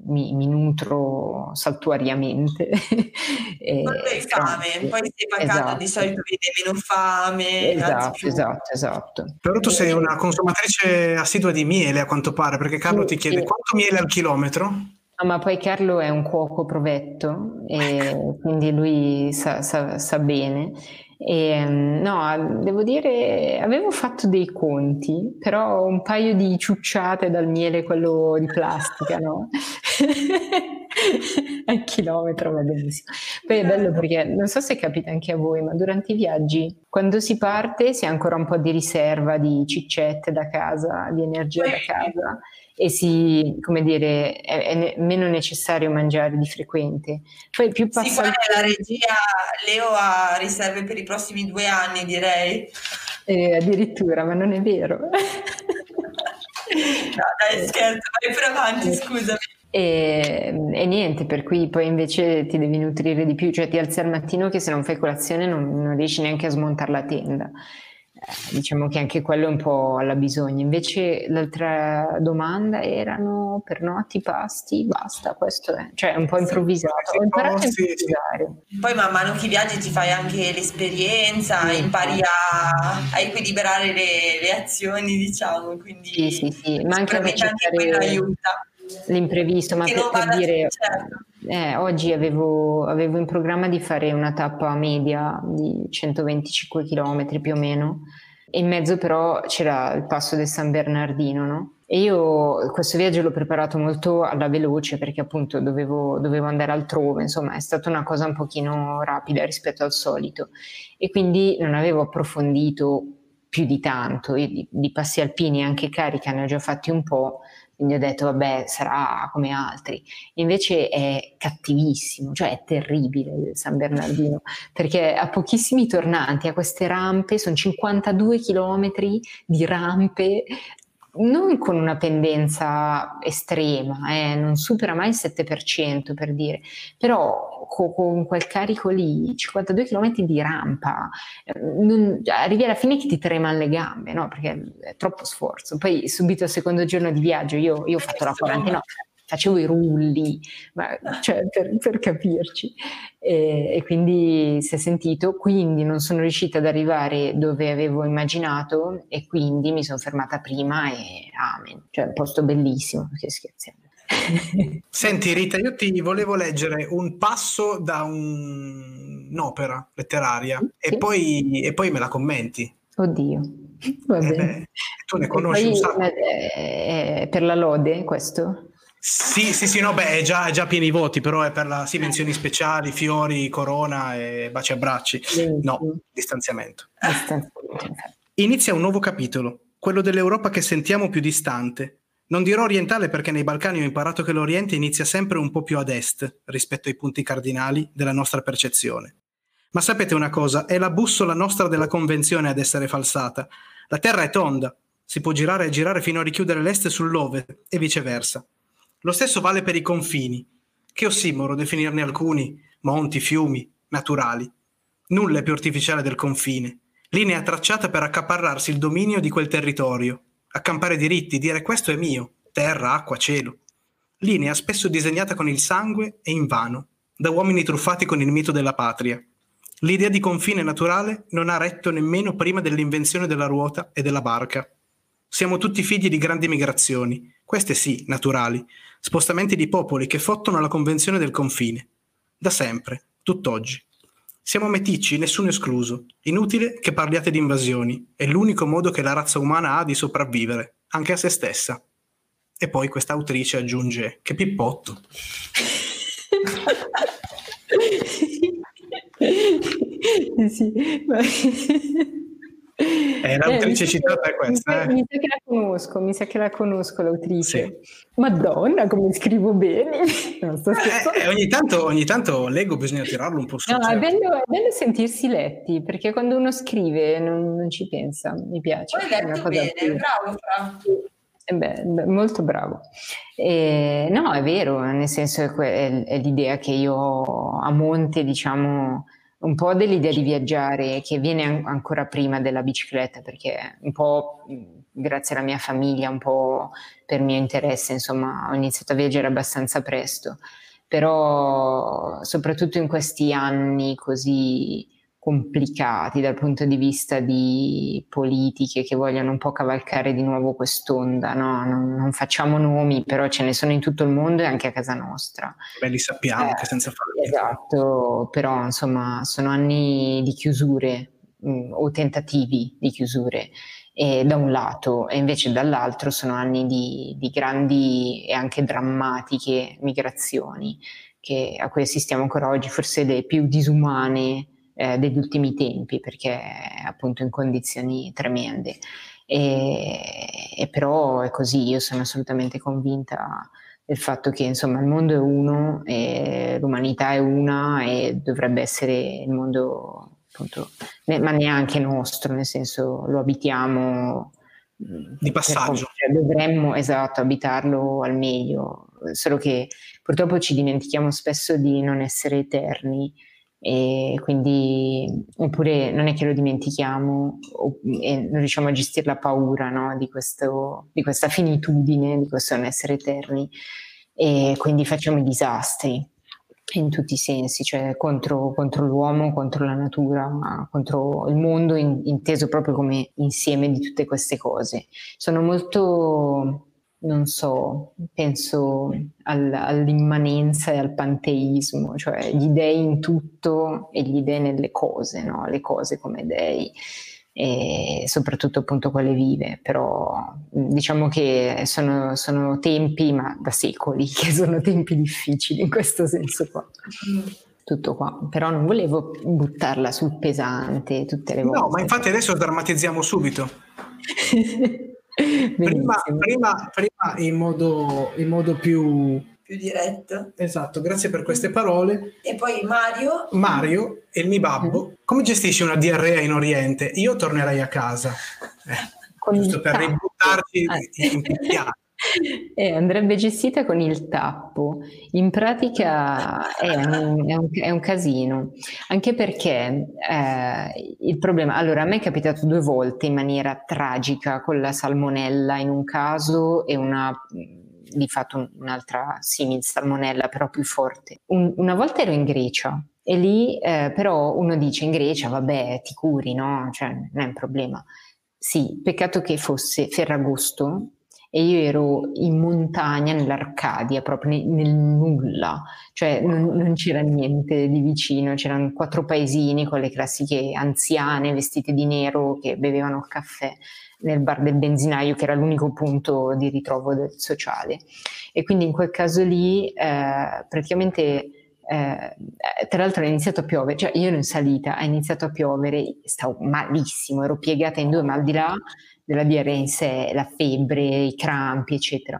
D: mi, mi nutro saltuariamente.
B: e, non hai fame, poi sei pagato esatto. di solito viene meno fame.
D: Esatto, esatto, esatto.
A: Però tu sei una consumatrice assidua di miele a quanto pare, perché Carlo sì, ti chiede sì. quanto miele al chilometro?
D: Ah, ma poi Carlo è un cuoco provetto e quindi lui sa, sa, sa bene e, ehm, no, devo dire, avevo fatto dei conti, però un paio di ciucciate dal miele, quello di plastica, no? Al chilometro va benissimo. Poi è bello perché non so se capita anche a voi, ma durante i viaggi, quando si parte, si ha ancora un po' di riserva di ciccette da casa, di energia da casa e si, come dire, è, è, meno necessario mangiare di frequente.
B: Poi più passa... Sì, la regia Leo ha riserve per i prossimi due anni, direi.
D: Eh, addirittura, ma non è vero. no,
B: dai, scherzo, vai per avanti, scusami.
D: E, e, niente, per cui poi invece ti devi nutrire di più, cioè ti alzi al mattino che se non fai colazione non, non riesci neanche a smontare la tenda. Eh, diciamo che anche quello è un po' alla bisogna. Invece l'altra domanda erano per notti, pasti, basta, questo è, cioè un po' improvvisato. Ho imparato a improvvisare.
B: Poi man mano che viaggi ti fai anche l'esperienza, impari a, a equilibrare le, le, azioni, diciamo, quindi
D: sì, sì, sì. ma anche, anche quello aiuta l'imprevisto, ma per, per dire, eh, oggi avevo, avevo, in programma di fare una tappa media di 125 km più o meno, e in mezzo però c'era il passo del San Bernardino, no? E io questo viaggio l'ho preparato molto alla veloce perché appunto dovevo, dovevo, andare altrove, insomma è stata una cosa un pochino rapida rispetto al solito e quindi non avevo approfondito più di tanto, io di, di passi alpini anche carica ne ho già fatti un po', quindi ho detto, vabbè, sarà come altri. Invece è cattivissimo, cioè è terribile il San Bernardino, perché ha pochissimi tornanti, ha queste rampe, sono 52 chilometri di rampe non con una pendenza estrema, eh, non supera mai il 7% per dire, però con, con quel carico lì, 52 km di rampa, eh, non, arrivi alla fine che ti tremano le gambe, no? perché è troppo sforzo. Poi subito al secondo giorno di viaggio io, io ho fatto la quarantena, facevo i rulli, ma, cioè, per, per, capirci. E, e, quindi si è sentito, quindi non sono riuscita ad arrivare dove avevo immaginato e quindi mi sono fermata prima e amen, cioè un posto bellissimo, che scherziamo.
A: Senti Rita, io ti volevo leggere un passo da un... un'opera letteraria sì. e, poi, e, poi, me la commenti.
D: Oddio, va
A: eh beh, tu ne conosci poi, un sacco.
D: È per la lode questo?
A: Sì, sì, sì, no, beh, è già, è già pieni voti, però è per la sì, menzioni speciali, fiori, corona e baci e abbracci. No, distanziamento. Inizia un nuovo capitolo, quello dell'Europa che sentiamo più distante. Non dirò orientale perché nei Balcani ho imparato che l'Oriente inizia sempre un po' più ad est rispetto ai punti cardinali della nostra percezione. Ma sapete una cosa, è la bussola nostra della convenzione ad essere falsata. La Terra è tonda, si può girare e girare fino a richiudere l'est sull'ovest e viceversa. Lo stesso vale per i confini. Che ossimoro definirne alcuni, monti, fiumi, naturali. Nulla è più artificiale del confine. Linea tracciata per accaparrarsi il dominio di quel territorio, accampare diritti, dire questo è mio, terra, acqua, cielo. Linea spesso disegnata con il sangue e in vano, da uomini truffati con il mito della patria. L'idea di confine naturale non ha retto nemmeno prima dell'invenzione della ruota e della barca. Siamo tutti figli di grandi migrazioni, queste sì, naturali, spostamenti di popoli che fottono la convenzione del confine. Da sempre, tutt'oggi. Siamo meticci, nessuno escluso. Inutile che parliate di invasioni. È l'unico modo che la razza umana ha di sopravvivere, anche a se stessa. E poi questa autrice aggiunge: Che pippotto.
D: sì, ma...
A: Eh, l'autrice eh, citata è questa.
D: Mi, eh. mi, sa che la conosco, mi sa che la conosco l'autrice. Sì. Madonna, come scrivo bene. No,
A: eh, eh, ogni, tanto, ogni, tanto, leggo, bisogna tirarlo un po' su.
D: No, certo. è, bello, è, bello, sentirsi letti, perché quando uno scrive non, non ci pensa, mi piace.
B: Poi letto bene, più. bravo Fra.
D: Eh beh, molto bravo. Eh, no, è vero, nel senso è, è l'idea che io ho a monte, diciamo un po' dell'idea di viaggiare che viene an- ancora prima della bicicletta, perché un po' grazie alla mia famiglia, un po' per mio interesse, insomma, ho iniziato a viaggiare abbastanza presto. Però soprattutto in questi anni così complicati dal punto di vista di politiche che vogliono un po' cavalcare di nuovo quest'onda, no? non, non, facciamo nomi, però ce ne sono in tutto il mondo e anche a casa nostra.
A: Beh, li sappiamo eh, che senza farli.
D: Esatto, però insomma sono anni di chiusure mh, mm, o tentativi di chiusure e, da un lato e invece dall'altro sono anni di, di grandi e anche drammatiche migrazioni che, a cui assistiamo ancora oggi, forse le più disumane eh, degli ultimi tempi, perché è appunto in condizioni tremende. E, e, però è così, io sono assolutamente convinta del fatto che insomma il mondo è uno, l'umanità è una e dovrebbe essere il mondo appunto, ma neanche nostro, nel senso lo abitiamo
A: di passaggio.
D: Cioè, dovremmo, esatto, abitarlo al meglio, solo che purtroppo ci dimentichiamo spesso di non essere eterni e quindi oppure non è che lo dimentichiamo e non riusciamo a gestire la paura no? di, questo, di questa finitudine, di questo non essere eterni e quindi facciamo i disastri in tutti i sensi, cioè contro, contro l'uomo, contro la natura, contro il mondo in, inteso proprio come insieme di tutte queste cose. Sono molto, non so, penso al, all'immanenza e al panteismo, cioè gli dei in tutto e gli dei nelle cose, no? le cose come dei e soprattutto appunto quelle vive, però diciamo che sono, sono, tempi, ma da secoli, che sono tempi difficili in questo senso qua. Tutto qua, però non volevo buttarla sul pesante tutte le volte.
A: No, ma infatti adesso drammatizziamo subito. prima, prima, prima in, modo, in modo più
B: più diretto.
A: Esatto, grazie per queste parole.
B: E poi Mario.
A: Mario, il mio babbo, mm. come gestisci una diarrea in Oriente? Io tornerei a casa, eh, giusto per ributtarci ah. in picchiata.
D: Eh, andrebbe gestita con il tappo. In pratica è un, è un, è un casino, anche perché eh, il problema, allora a me è capitato due volte in maniera tragica con la salmonella in un caso e una di fatto un'altra simil salmonella, però più forte. Un, una volta ero in Grecia e lì eh, però uno dice in Grecia, vabbè, ti curi, no? Cioè, non è un problema. Sì, peccato che fosse Ferragosto e io ero in montagna, nell'Arcadia, proprio nel, nulla, cioè non, non, c'era niente di vicino, c'erano quattro paesini con le classiche anziane vestite di nero che bevevano il caffè nel bar del benzinaio, che era l'unico punto di ritrovo del sociale. E quindi in quel caso lì eh, praticamente eh, tra l'altro è iniziato a piovere, cioè io ero in salita, è iniziato a piovere, stavo malissimo, ero piegata in due, ma al di là della diarrea in sé, la febbre, i crampi, eccetera.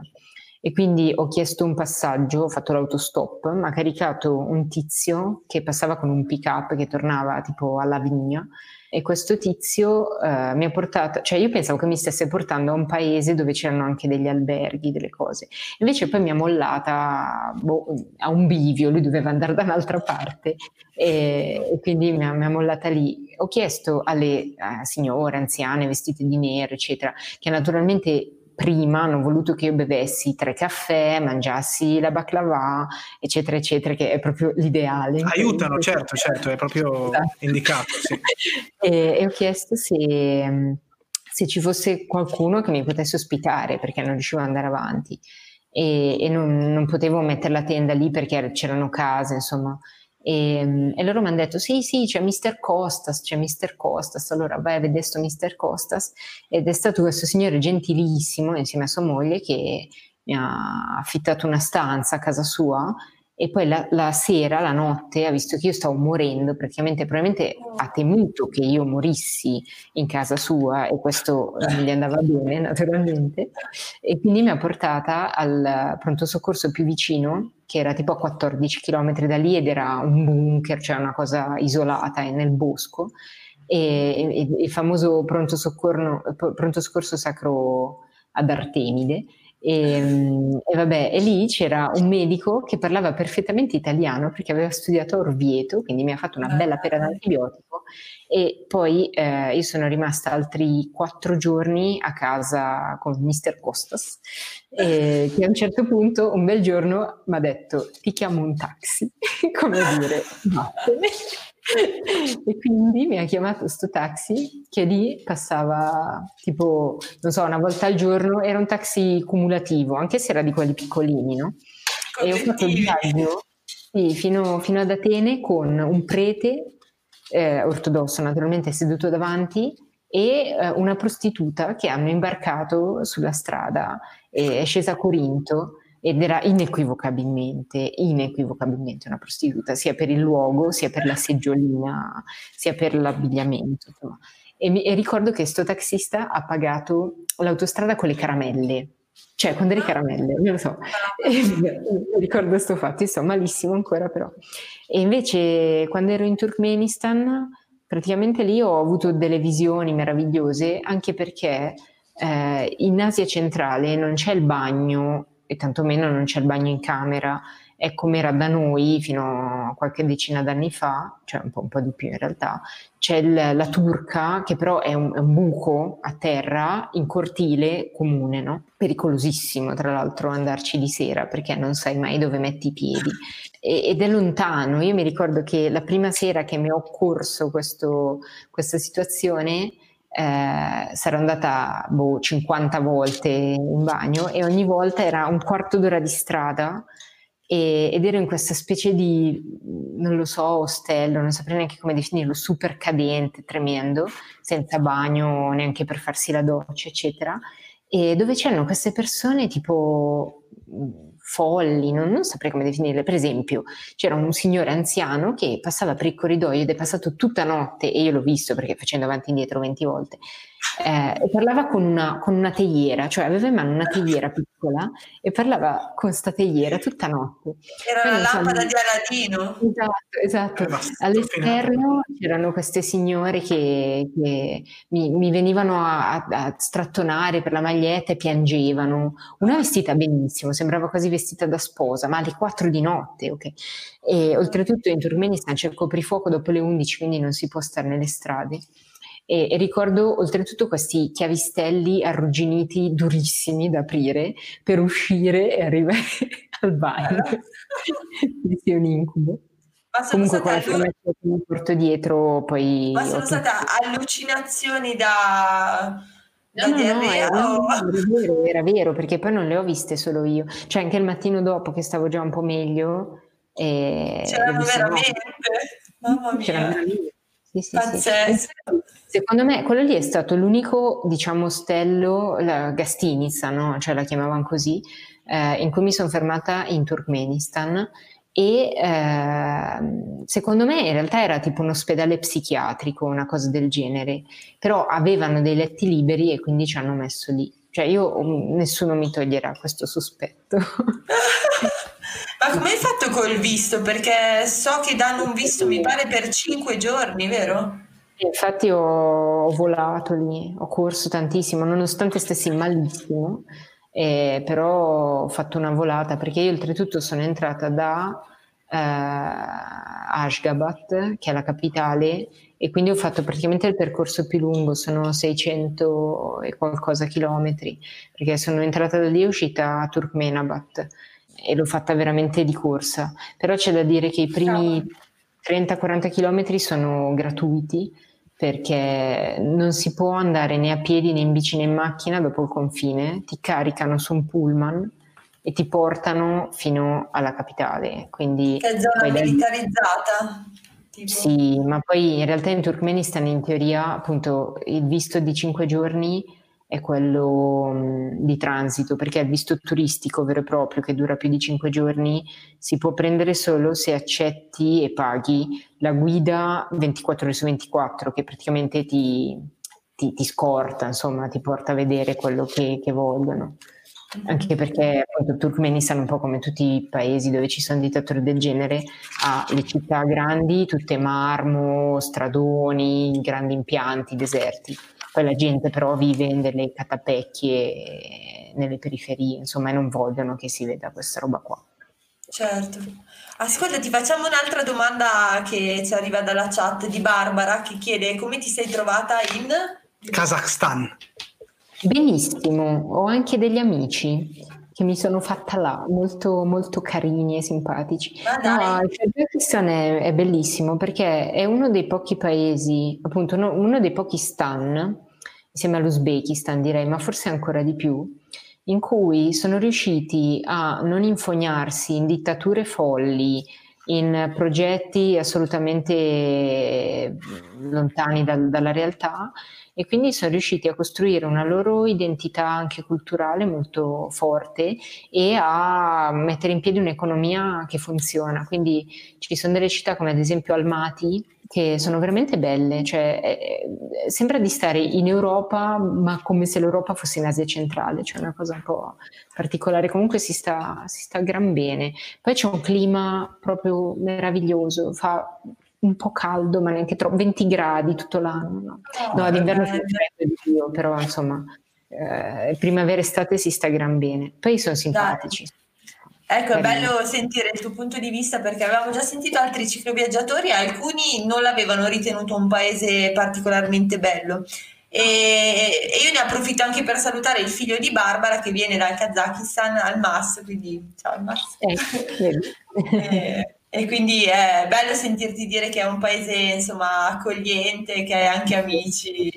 D: E quindi ho chiesto un passaggio, ho fatto l'autostop, mi ha caricato un tizio che passava con un pick up che tornava tipo alla vigna e questo tizio uh, mi ha portato, cioè io pensavo che mi stesse portando a un paese dove c'erano anche degli alberghi, delle cose. Invece poi mi ha mollata boh, a un bivio, lui doveva andare da un'altra parte e, e quindi mi ha, mi ha, mollata lì. Ho chiesto alle uh, signore anziane vestite di nero, eccetera, che naturalmente prima hanno voluto che io bevessi tre caffè, mangiassi la baklava, eccetera, eccetera, che è proprio l'ideale.
A: Aiutano, certo, certo, è proprio esatto. indicato. Sì.
D: e, e, ho chiesto se, se, ci fosse qualcuno che mi potesse ospitare, perché non riuscivo ad andare avanti. E, e non, non, potevo mettere la tenda lì perché c'erano case, insomma. E, ehm, e, loro mi hanno detto: Sì, sì, c'è Mr. Costas, c'è Mr. Costas. Allora vai a vedere sto Mr. Costas. Ed è stato questo signore gentilissimo insieme a sua moglie che mi ha affittato una stanza a casa sua e poi la, la, sera, la notte, ha visto che io stavo morendo, praticamente probabilmente ha temuto che io morissi in casa sua e questo non gli andava bene naturalmente. E quindi mi ha portata al pronto soccorso più vicino che era tipo a 14 km da lì ed era un bunker, cioè una cosa isolata nel bosco. E, e il famoso pronto, pronto soccorso sacro ad Artemide e, ehm, e, vabbè, e lì c'era un medico che parlava perfettamente italiano perché aveva studiato a Orvieto, quindi mi ha fatto una bella pera d'antibiotico e poi eh, io sono rimasta altri quattro giorni a casa con Mr. Costas e che a un certo punto, un bel giorno, mi ha detto ti chiamo un taxi, come dire, vattene. e quindi mi ha chiamato sto taxi che lì passava tipo, non so, una volta al giorno, era un taxi cumulativo, anche se era di quelli piccolini, no? E ho fatto il viaggio sì, fino, fino, ad Atene con un prete eh, ortodosso, naturalmente seduto davanti, e eh, una prostituta che hanno imbarcato sulla strada, e è scesa a Corinto ed era inequivocabilmente, inequivocabilmente una prostituta, sia per il luogo, sia per la seggiolina, sia per l'abbigliamento. E, mi, e ricordo che questo taxista ha pagato l'autostrada con le caramelle, cioè con delle caramelle, non lo so, e, ricordo questo fatto, sto malissimo ancora però. E invece quando ero in Turkmenistan praticamente lì ho avuto delle visioni meravigliose anche perché eh, in Asia centrale non c'è il bagno e tantomeno non c'è il bagno in camera, è come era da noi fino a qualche decina d'anni fa, cioè un po', un po di più in realtà, c'è il, la turca che però è un, è un, buco a terra in cortile comune, no? pericolosissimo tra l'altro andarci di sera perché non sai mai dove metti i piedi e, ed è lontano. Io mi ricordo che la prima sera che mi ho occorso questo, questa situazione eh, sarò andata boh, 50 volte in bagno e ogni volta era un quarto d'ora di strada e, ed ero in questa specie di, non lo so, ostello, non saprei neanche come definirlo, super cadente, tremendo, senza bagno neanche per farsi la doccia, eccetera, e dove c'erano queste persone tipo folli, non, non, saprei come definirle. Per esempio, c'era un signore anziano che passava per il corridoio ed è passato tutta notte, e io l'ho visto perché facendo avanti e indietro 20 volte, eh, e parlava con una, con una, teiera, cioè aveva in mano una teiera piccola e parlava con sta teiera tutta notte.
B: Era Quindi, la lampada di Aladino.
D: Esatto, esatto. All'esterno c'erano queste signore che, che mi, mi, venivano a, a, a, strattonare per la maglietta e piangevano. Una vestita benissimo, sembrava quasi vestita da sposa, ma alle 4 di notte, ok? E oltretutto in Turkmenistan c'è il coprifuoco dopo le 11, quindi non si può stare nelle strade. E, e, ricordo oltretutto questi chiavistelli arrugginiti durissimi da aprire per uscire e arrivare al bagno. Questo è un incubo. Ma Comunque quella allu- che mi porto dietro poi...
B: Ma sono state allucinazioni da...
D: No, no, no, era, era, vero, era vero, perché poi non le ho viste solo io. Cioè anche il mattino dopo che stavo già un po' meglio...
B: C'erano veramente? Mamma mia. C'erano veramente.
D: Sì, sì, Pazzesco. Sì. Secondo me quello lì è stato l'unico, diciamo, stello, la Gastinica, no? cioè la chiamavano così, eh, in cui mi sono fermata in Turkmenistan e eh, secondo me in realtà era tipo un ospedale psichiatrico, una cosa del genere, però avevano dei letti liberi e quindi ci hanno messo lì. Cioè io, nessuno mi toglierà questo sospetto.
B: Ma come hai fatto col visto? Perché so che danno un visto, mi pare, per cinque giorni, vero?
D: Infatti ho, volato lì, ho corso tantissimo, nonostante stessi malissimo, eh, però ho fatto una volata perché io oltretutto sono entrata da eh, Ashgabat, che è la capitale, e quindi ho fatto praticamente il percorso più lungo, sono 600 e qualcosa chilometri, perché sono entrata da lì e uscita a Turkmenabat e l'ho fatta veramente di corsa, però c'è da dire che i primi 30-40 chilometri sono gratuiti perché non si può andare né a piedi né in bici né in macchina dopo il confine, ti caricano su un pullman e ti portano fino alla capitale. Quindi
B: che zona militarizzata?
D: Tipo. Sì, ma poi in realtà in Turkmenistan in teoria appunto il visto di 5 giorni è quello mh, di transito, perché il visto turistico vero e proprio che dura più di 5 giorni si può prendere solo se accetti e paghi la guida 24 ore su 24, che praticamente ti, ti, ti scorta, insomma, ti porta a vedere quello che, che vogliono. Anche perché appunto, Turkmenistan, un po' come tutti i paesi dove ci sono dittatori del genere, ha le città grandi, tutte marmo, stradoni, grandi impianti, deserti poi la gente però vive in delle catapecchie nelle periferie, insomma, e non vogliono che si veda questa roba qua.
B: Certo. Ascolta, ti facciamo un'altra domanda che ci arriva dalla chat di Barbara che chiede come ti sei trovata in
A: Kazakhstan.
D: Benissimo, ho anche degli amici che mi sono fatta là, molto, molto carini e simpatici.
B: No,
D: il Kazakistan è, è, bellissimo perché è uno dei pochi paesi, appunto no, uno dei pochi stan, insieme all'Uzbekistan direi, ma forse ancora di più, in cui sono riusciti a non infognarsi in dittature folli, in progetti assolutamente lontani dal, dalla realtà e quindi sono riusciti a costruire una loro identità anche culturale molto forte e a mettere in piedi un'economia che funziona. Quindi ci sono delle città come ad esempio Almaty che sono veramente belle, cioè, eh, sembra di stare in Europa ma come se l'Europa fosse in Asia centrale, cioè una cosa un po' particolare, comunque si sta, si sta gran bene. Poi c'è un clima proprio meraviglioso, fa un po' caldo, ma neanche troppo, 20 gradi tutto l'anno. No, no oh, d'inverno si freddo di più, però insomma, eh, primavera estate si sta gran bene. Poi sono simpatici. Dai.
B: Ecco, è bello sentire il tuo punto di vista perché avevamo già sentito altri cicloviaggiatori, alcuni non l'avevano ritenuto un paese particolarmente bello. E, e, io ne approfitto anche per salutare il figlio di Barbara che viene dal Kazakistan al MAS, quindi ciao al MAS. Eh, e, e, quindi è bello sentirti dire che è un paese insomma accogliente, che hai anche amici.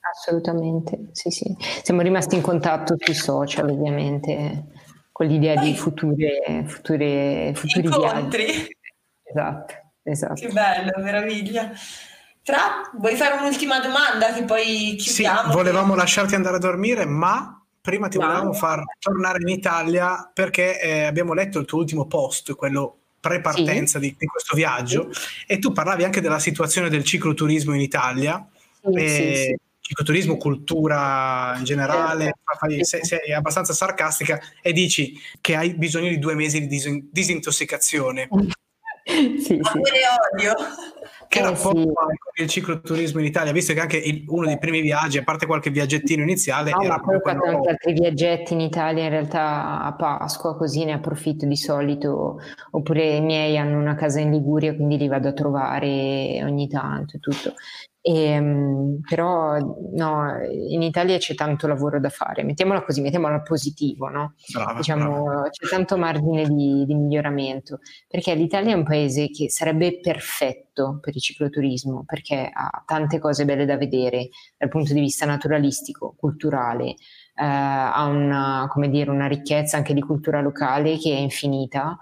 D: Assolutamente, sì, sì. Siamo rimasti in contatto sui social ovviamente con l'idea Dai. di future, future, futuri
B: Incontri.
D: viaggi. Esatto, esatto.
B: Che bello, meraviglia. Tra, vuoi fare un'ultima domanda che poi chiudiamo?
A: Sì, volevamo lasciarti andare a dormire, ma prima ti no. volevamo far tornare in Italia perché eh, abbiamo letto il tuo ultimo post, quello pre-partenza sì. di, di, questo viaggio, sì. e tu parlavi anche della situazione del cicloturismo in Italia. Sì, e, cicloturismo, cultura in generale, sei, sei, abbastanza sarcastica e dici che hai bisogno di due mesi di dis- disintossicazione.
B: sì, sì. odio.
A: Che eh, rapporto sì. con il cicloturismo in Italia, visto che anche il, uno dei primi viaggi, a parte qualche viaggettino iniziale,
D: no,
A: era
D: ma poi ho fatto anche altri viaggetti in Italia, in realtà a Pasqua, così ne approfitto di solito, oppure i miei hanno una casa in Liguria, quindi li vado a trovare ogni tanto e tutto. E, ehm, però no, in Italia c'è tanto lavoro da fare, mettiamola così, mettiamola positivo, no? brava, diciamo, brava. c'è tanto margine di, di, miglioramento, perché l'Italia è un paese che sarebbe perfetto per il cicloturismo, perché ha tante cose belle da vedere dal punto di vista naturalistico, culturale, eh, ha una, dire, una ricchezza anche di cultura locale che è infinita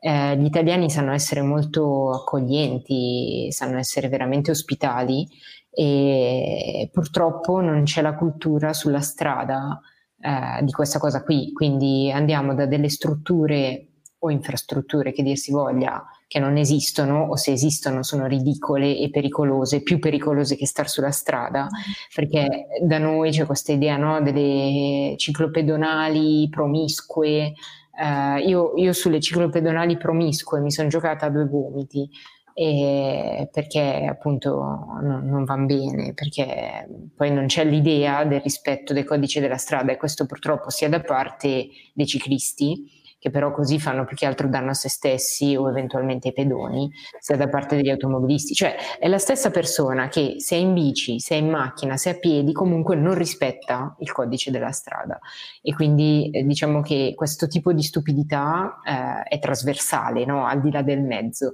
D: eh, gli italiani sanno essere molto accoglienti, sanno essere veramente ospitali e purtroppo non c'è la cultura sulla strada eh, di questa cosa qui, quindi andiamo da delle strutture o infrastrutture che dir si voglia che non esistono o se esistono sono ridicole e pericolose, più pericolose che star sulla strada, perché da noi c'è questa idea no, delle ciclopedonali promiscue, Uh, io, io, sulle ciclopedonali promiscue mi sono giocata a due gomiti perché appunto non, non vanno bene, perché poi non c'è l'idea del rispetto del codice della strada e questo purtroppo sia da parte dei ciclisti che però così fanno più che altro danno a se stessi o eventualmente ai pedoni, sia da parte degli automobilisti. Cioè è la stessa persona che se è in bici, se è in macchina, se è a piedi, comunque non rispetta il codice della strada. E quindi eh, diciamo che questo tipo di stupidità eh, è trasversale, no? al di là del mezzo.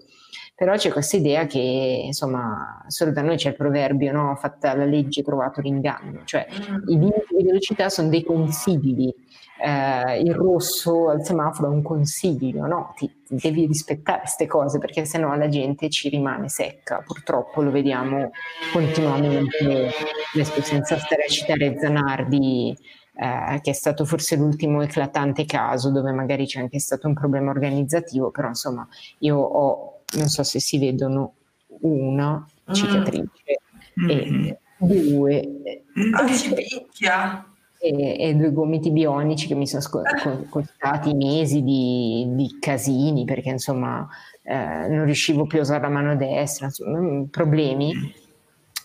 D: Però c'è questa idea che, insomma, solo da noi c'è il proverbio, no? fatta la legge, trovato l'inganno, cioè i limiti di velocità sono dei consigli eh, il rosso al semaforo è un consiglio, no? Ti, ti devi rispettare queste cose perché sennò la gente ci rimane secca. Purtroppo lo vediamo continuamente, adesso senza stare a citare Zanardi, eh, che è stato forse l'ultimo eclatante caso dove magari c'è anche stato un problema organizzativo, però insomma io ho, non so se si vedono, una mm. cicatrice mm. e due...
B: Ah, picchia!
D: e, e, due gomiti bionici che mi sono sco- costati mesi di, di, casini perché insomma eh, non riuscivo più a usare la mano destra, insomma, mm, problemi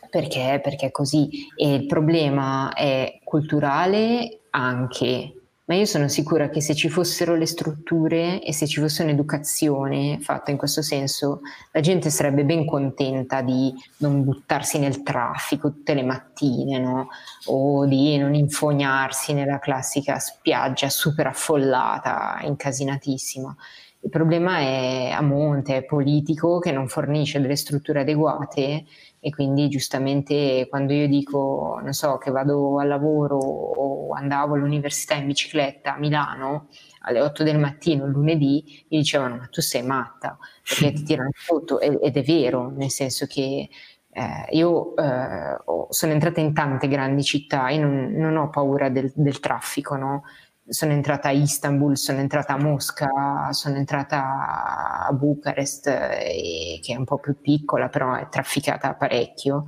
D: perché, perché è così e il problema è culturale anche ma io sono sicura che se ci fossero le strutture e se ci fosse un'educazione fatta in questo senso, la gente sarebbe ben contenta di non buttarsi nel traffico tutte le mattine, no? o di non infognarsi nella classica spiaggia super affollata, incasinatissima. Il problema è a monte, è politico che non fornisce delle strutture adeguate e quindi giustamente quando io dico, non so, che vado al lavoro o andavo all'università in bicicletta a Milano alle 8 del mattino lunedì, mi dicevano ma tu sei matta perché ti tirano sotto ed è vero, nel senso che eh, io eh, sono entrata in tante grandi città, io non, non ho paura del, del traffico, no? Sono entrata a Istanbul, sono entrata a Mosca, sono entrata a Bucarest, eh, che è un po' più piccola, però è trafficata parecchio.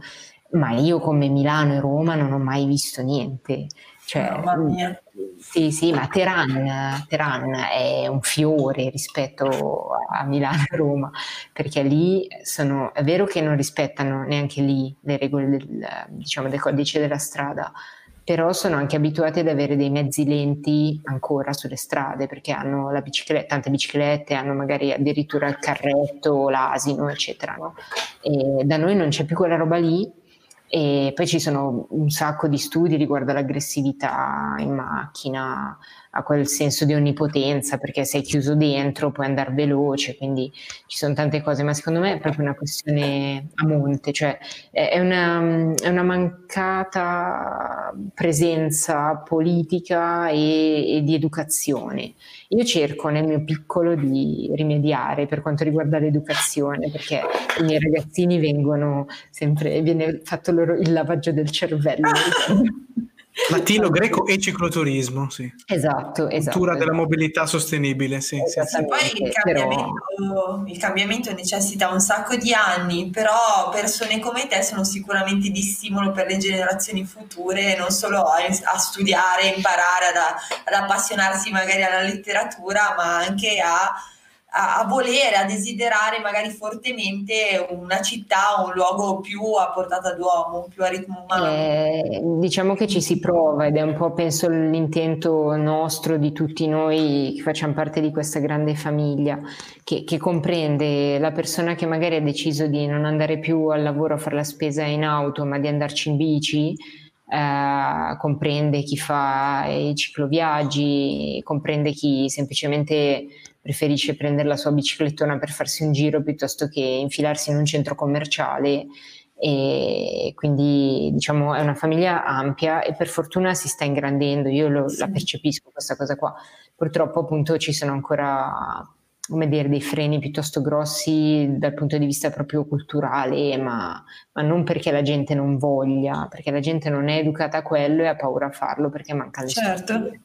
D: ma io come Milano e Roma non ho mai visto niente. Cioè,
B: Mamma mia.
D: Sì, sì, ma Teheran, Teheran è un fiore rispetto a Milano e Roma, perché lì sono, è vero che non rispettano neanche lì le regole del, diciamo, del codice della strada, però sono anche abituati ad avere dei mezzi lenti ancora sulle strade, perché hanno bicicletta, tante biciclette, hanno magari addirittura il carretto, l'asino, eccetera. No? da noi non c'è più quella roba lì e poi ci sono un sacco di studi riguardo all'aggressività in macchina, a quel senso di onnipotenza, perché sei chiuso dentro, puoi andare veloce, quindi ci sono tante cose, ma secondo me è proprio una questione a monte, cioè è una, è una mancata presenza politica e, e di educazione. Io cerco nel mio piccolo di rimediare per quanto riguarda l'educazione, perché i miei ragazzini vengono sempre, viene fatto loro il lavaggio del cervello.
A: Latino, greco e cicloturismo, sì.
D: Esatto, esatto.
A: Cultura della mobilità sostenibile, sì. sì,
B: sì. Poi il cambiamento, però... il cambiamento, necessita un sacco di anni, però persone come te sono sicuramente di stimolo per le generazioni future, non solo a, a studiare, imparare, ad, ad appassionarsi magari alla letteratura, ma anche a a, a, volere, a desiderare magari fortemente una città o un luogo più a portata d'uomo, più a ritmo umano.
D: Eh, diciamo che ci si prova ed è un po' penso l'intento nostro di tutti noi che facciamo parte di questa grande famiglia che, che comprende la persona che magari ha deciso di non andare più al lavoro a fare la spesa in auto ma di andarci in bici. Uh, comprende chi fa i cicloviaggi, comprende chi semplicemente preferisce prendere la sua biciclettona per farsi un giro piuttosto che infilarsi in un centro commerciale e quindi diciamo è una famiglia ampia e per fortuna si sta ingrandendo, io lo, sì. la percepisco questa cosa qua. Purtroppo appunto ci sono ancora come dire, dei freni piuttosto grossi dal punto di vista proprio culturale, ma, ma, non perché la gente non voglia, perché la gente non è educata a quello e ha paura a farlo perché manca le
B: certo. Strutture.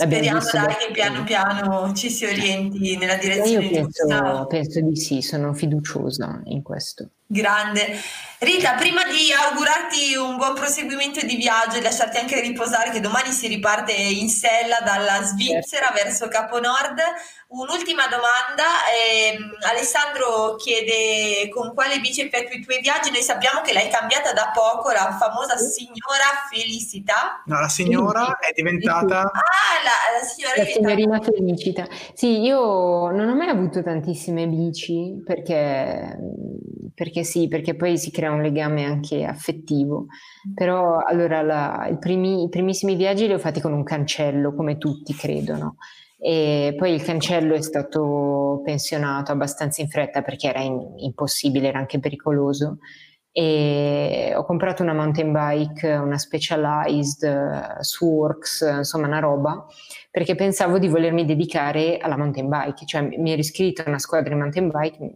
B: Speriamo dai che piano piano ci si orienti nella direzione
D: Io penso, giusta. Penso di sì, sono fiduciosa in questo.
B: Grande. Rita, prima di augurarti un buon proseguimento di viaggio e lasciarti anche riposare, che domani si riparte in sella dalla Svizzera certo. verso Capo Nord, un'ultima domanda. Eh, Alessandro chiede con quale bici effettui i tuoi viaggi. Noi sappiamo che l'hai cambiata da poco, la famosa signora Felicità.
A: No, la signora è diventata.
B: Ah, la, la signora
D: la signorina Felicita. Sì, io non ho mai avuto tantissime bici perché perché sì, perché poi si crea un legame anche affettivo. Però allora la, primi, i primissimi viaggi li ho fatti con un cancello, come tutti credono. E poi il cancello è stato pensionato abbastanza in fretta perché era in, impossibile, era anche pericoloso. E ho comprato una mountain bike, una specialized uh, Sworks, insomma una roba, perché pensavo di volermi dedicare alla mountain bike, cioè mi ero iscritta a una squadra di mountain bike,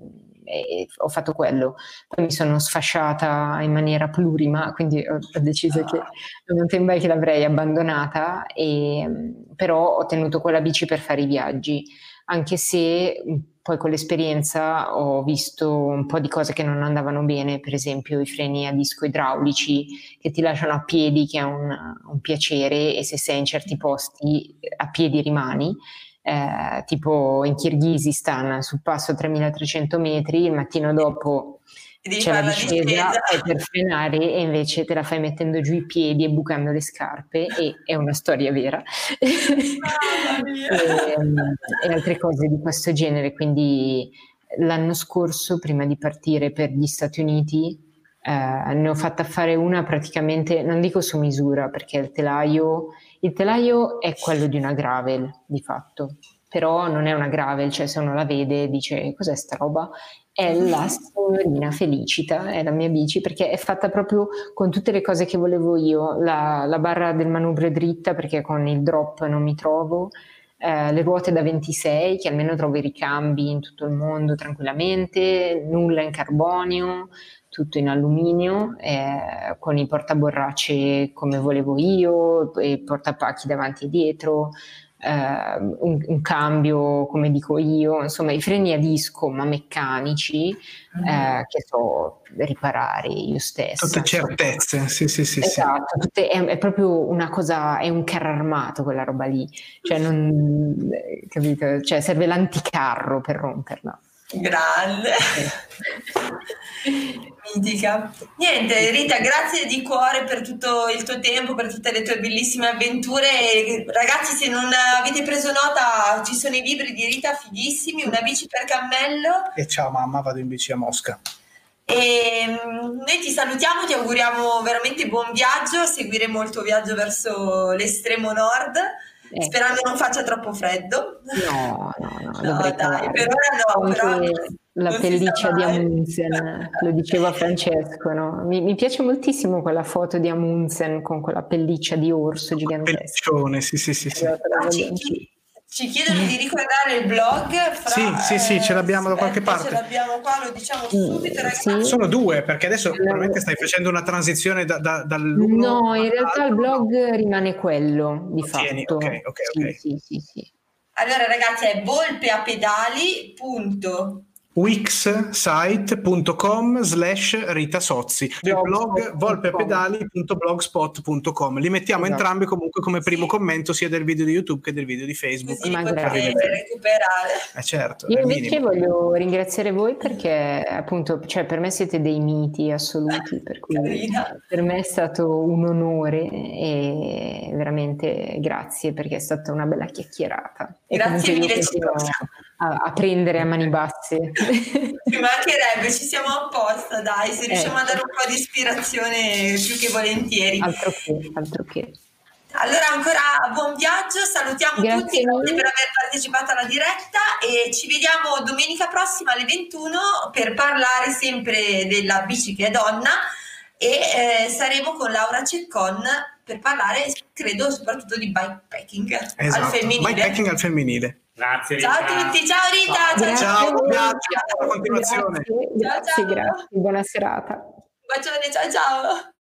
D: e ho fatto quello. Poi mi sono sfasciata in maniera plurima, quindi ho, ho deciso che la mountain bike l'avrei abbandonata, e, però ho tenuto quella bici per fare i viaggi, anche se poi con l'esperienza ho visto un po' di cose che non andavano bene, per esempio i freni a disco idraulici che ti lasciano a piedi, che è un, un piacere e se sei in certi posti a piedi rimani eh, tipo in Kirghizistan sul passo 3300 metri, il mattino dopo c'è la discesa e per frenare e invece te la fai mettendo giù i piedi e bucando le scarpe e è una storia vera. E, ehm, e altre cose di questo genere quindi l'anno scorso prima di partire per gli Stati Uniti eh, ne ho fatta fare una praticamente non dico su misura perché il telaio il telaio è quello di una gravel, di fatto, però non è una gravel, cioè se uno la vede dice cos'è sta roba? È la signorina Felicita, è la mia bici, perché è fatta proprio con tutte le cose che volevo io, la, la barra del manubrio dritta perché con il drop non mi trovo, eh, le ruote da 26 che almeno trovo i ricambi in tutto il mondo tranquillamente, nulla in carbonio, tutto in alluminio, eh, con i portaborracce come volevo io, e portapacchi davanti e dietro, eh, un, un, cambio, come dico io, insomma i freni a disco ma meccanici mm. eh, che so riparare io stessa.
A: Tutte certezze, sì sì sì.
D: Esatto,
A: sì.
D: Tutte, è, è, proprio una cosa, è un carro armato quella roba lì, cioè, non, capito? cioè serve l'anticarro per romperla.
B: Grande. Mitica. Niente, Rita, grazie di cuore per tutto il tuo tempo, per tutte le tue bellissime avventure. Ragazzi, se non avete preso nota, ci sono i libri di Rita fighissimi, una bici per cammello.
A: E ciao mamma, vado in bici a Mosca.
B: E mm, noi ti salutiamo, ti auguriamo veramente buon viaggio, seguiremo il tuo viaggio verso l'estremo nord. Eh. Sperando non faccia troppo freddo.
D: No, no, no.
B: no dai, per ora no. Però
D: la pelliccia di Amundsen, lo diceva Francesco, no? mi, mi, piace moltissimo quella foto di Amundsen con quella pelliccia di orso gigantesco.
A: Pelliccione, sì, sì, sì. sì. Ah,
B: ci, chiedono di ricordare il blog. Fra,
A: sì, sì, sì, ce l'abbiamo da qualche parte. Ce
B: l'abbiamo qua, lo diciamo subito, ragazzi.
A: Sono due, perché adesso probabilmente stai facendo una transizione da, da, dall'uno
D: No, in realtà il blog rimane quello, di
A: Tieni,
D: fatto.
A: Ok, ok, ok.
D: Sì, sì, sì.
B: Allora ragazzi è volpeapedali.com
A: wixsite.com slash Rita Sozzi. Il blog volpepedali.blogspot.com li mettiamo esatto. entrambi comunque come primo commento sia del video di YouTube che del video di Facebook.
B: Sì, per recuperare.
A: Eh certo,
D: io invece voglio ringraziare voi perché appunto cioè, per me siete dei miti assoluti per cui per me è stato un onore e veramente grazie perché è stata una bella chiacchierata.
B: Grazie mille
D: a, a prendere a mani basse
B: ci mancherebbe, ci siamo apposta, dai, se riusciamo eh. a dare un po' di ispirazione più che volentieri.
D: Altro che, altro che.
B: Allora ancora buon viaggio, salutiamo grazie tutti, grazie per aver partecipato alla diretta e ci vediamo domenica prossima alle 21 per parlare sempre della bici che è donna e eh, saremo con Laura Ceccon per parlare, credo, soprattutto di bikepacking
A: esatto.
B: al femminile.
A: Bikepacking al femminile.
C: Grazie
B: Rita. Ciao a tutti, ciao Rita.
A: Ciao, ciao, ciao, ciao, continuazione.
D: Grazie, grazie, grazie, buona serata.
B: Un bacione, ciao ciao.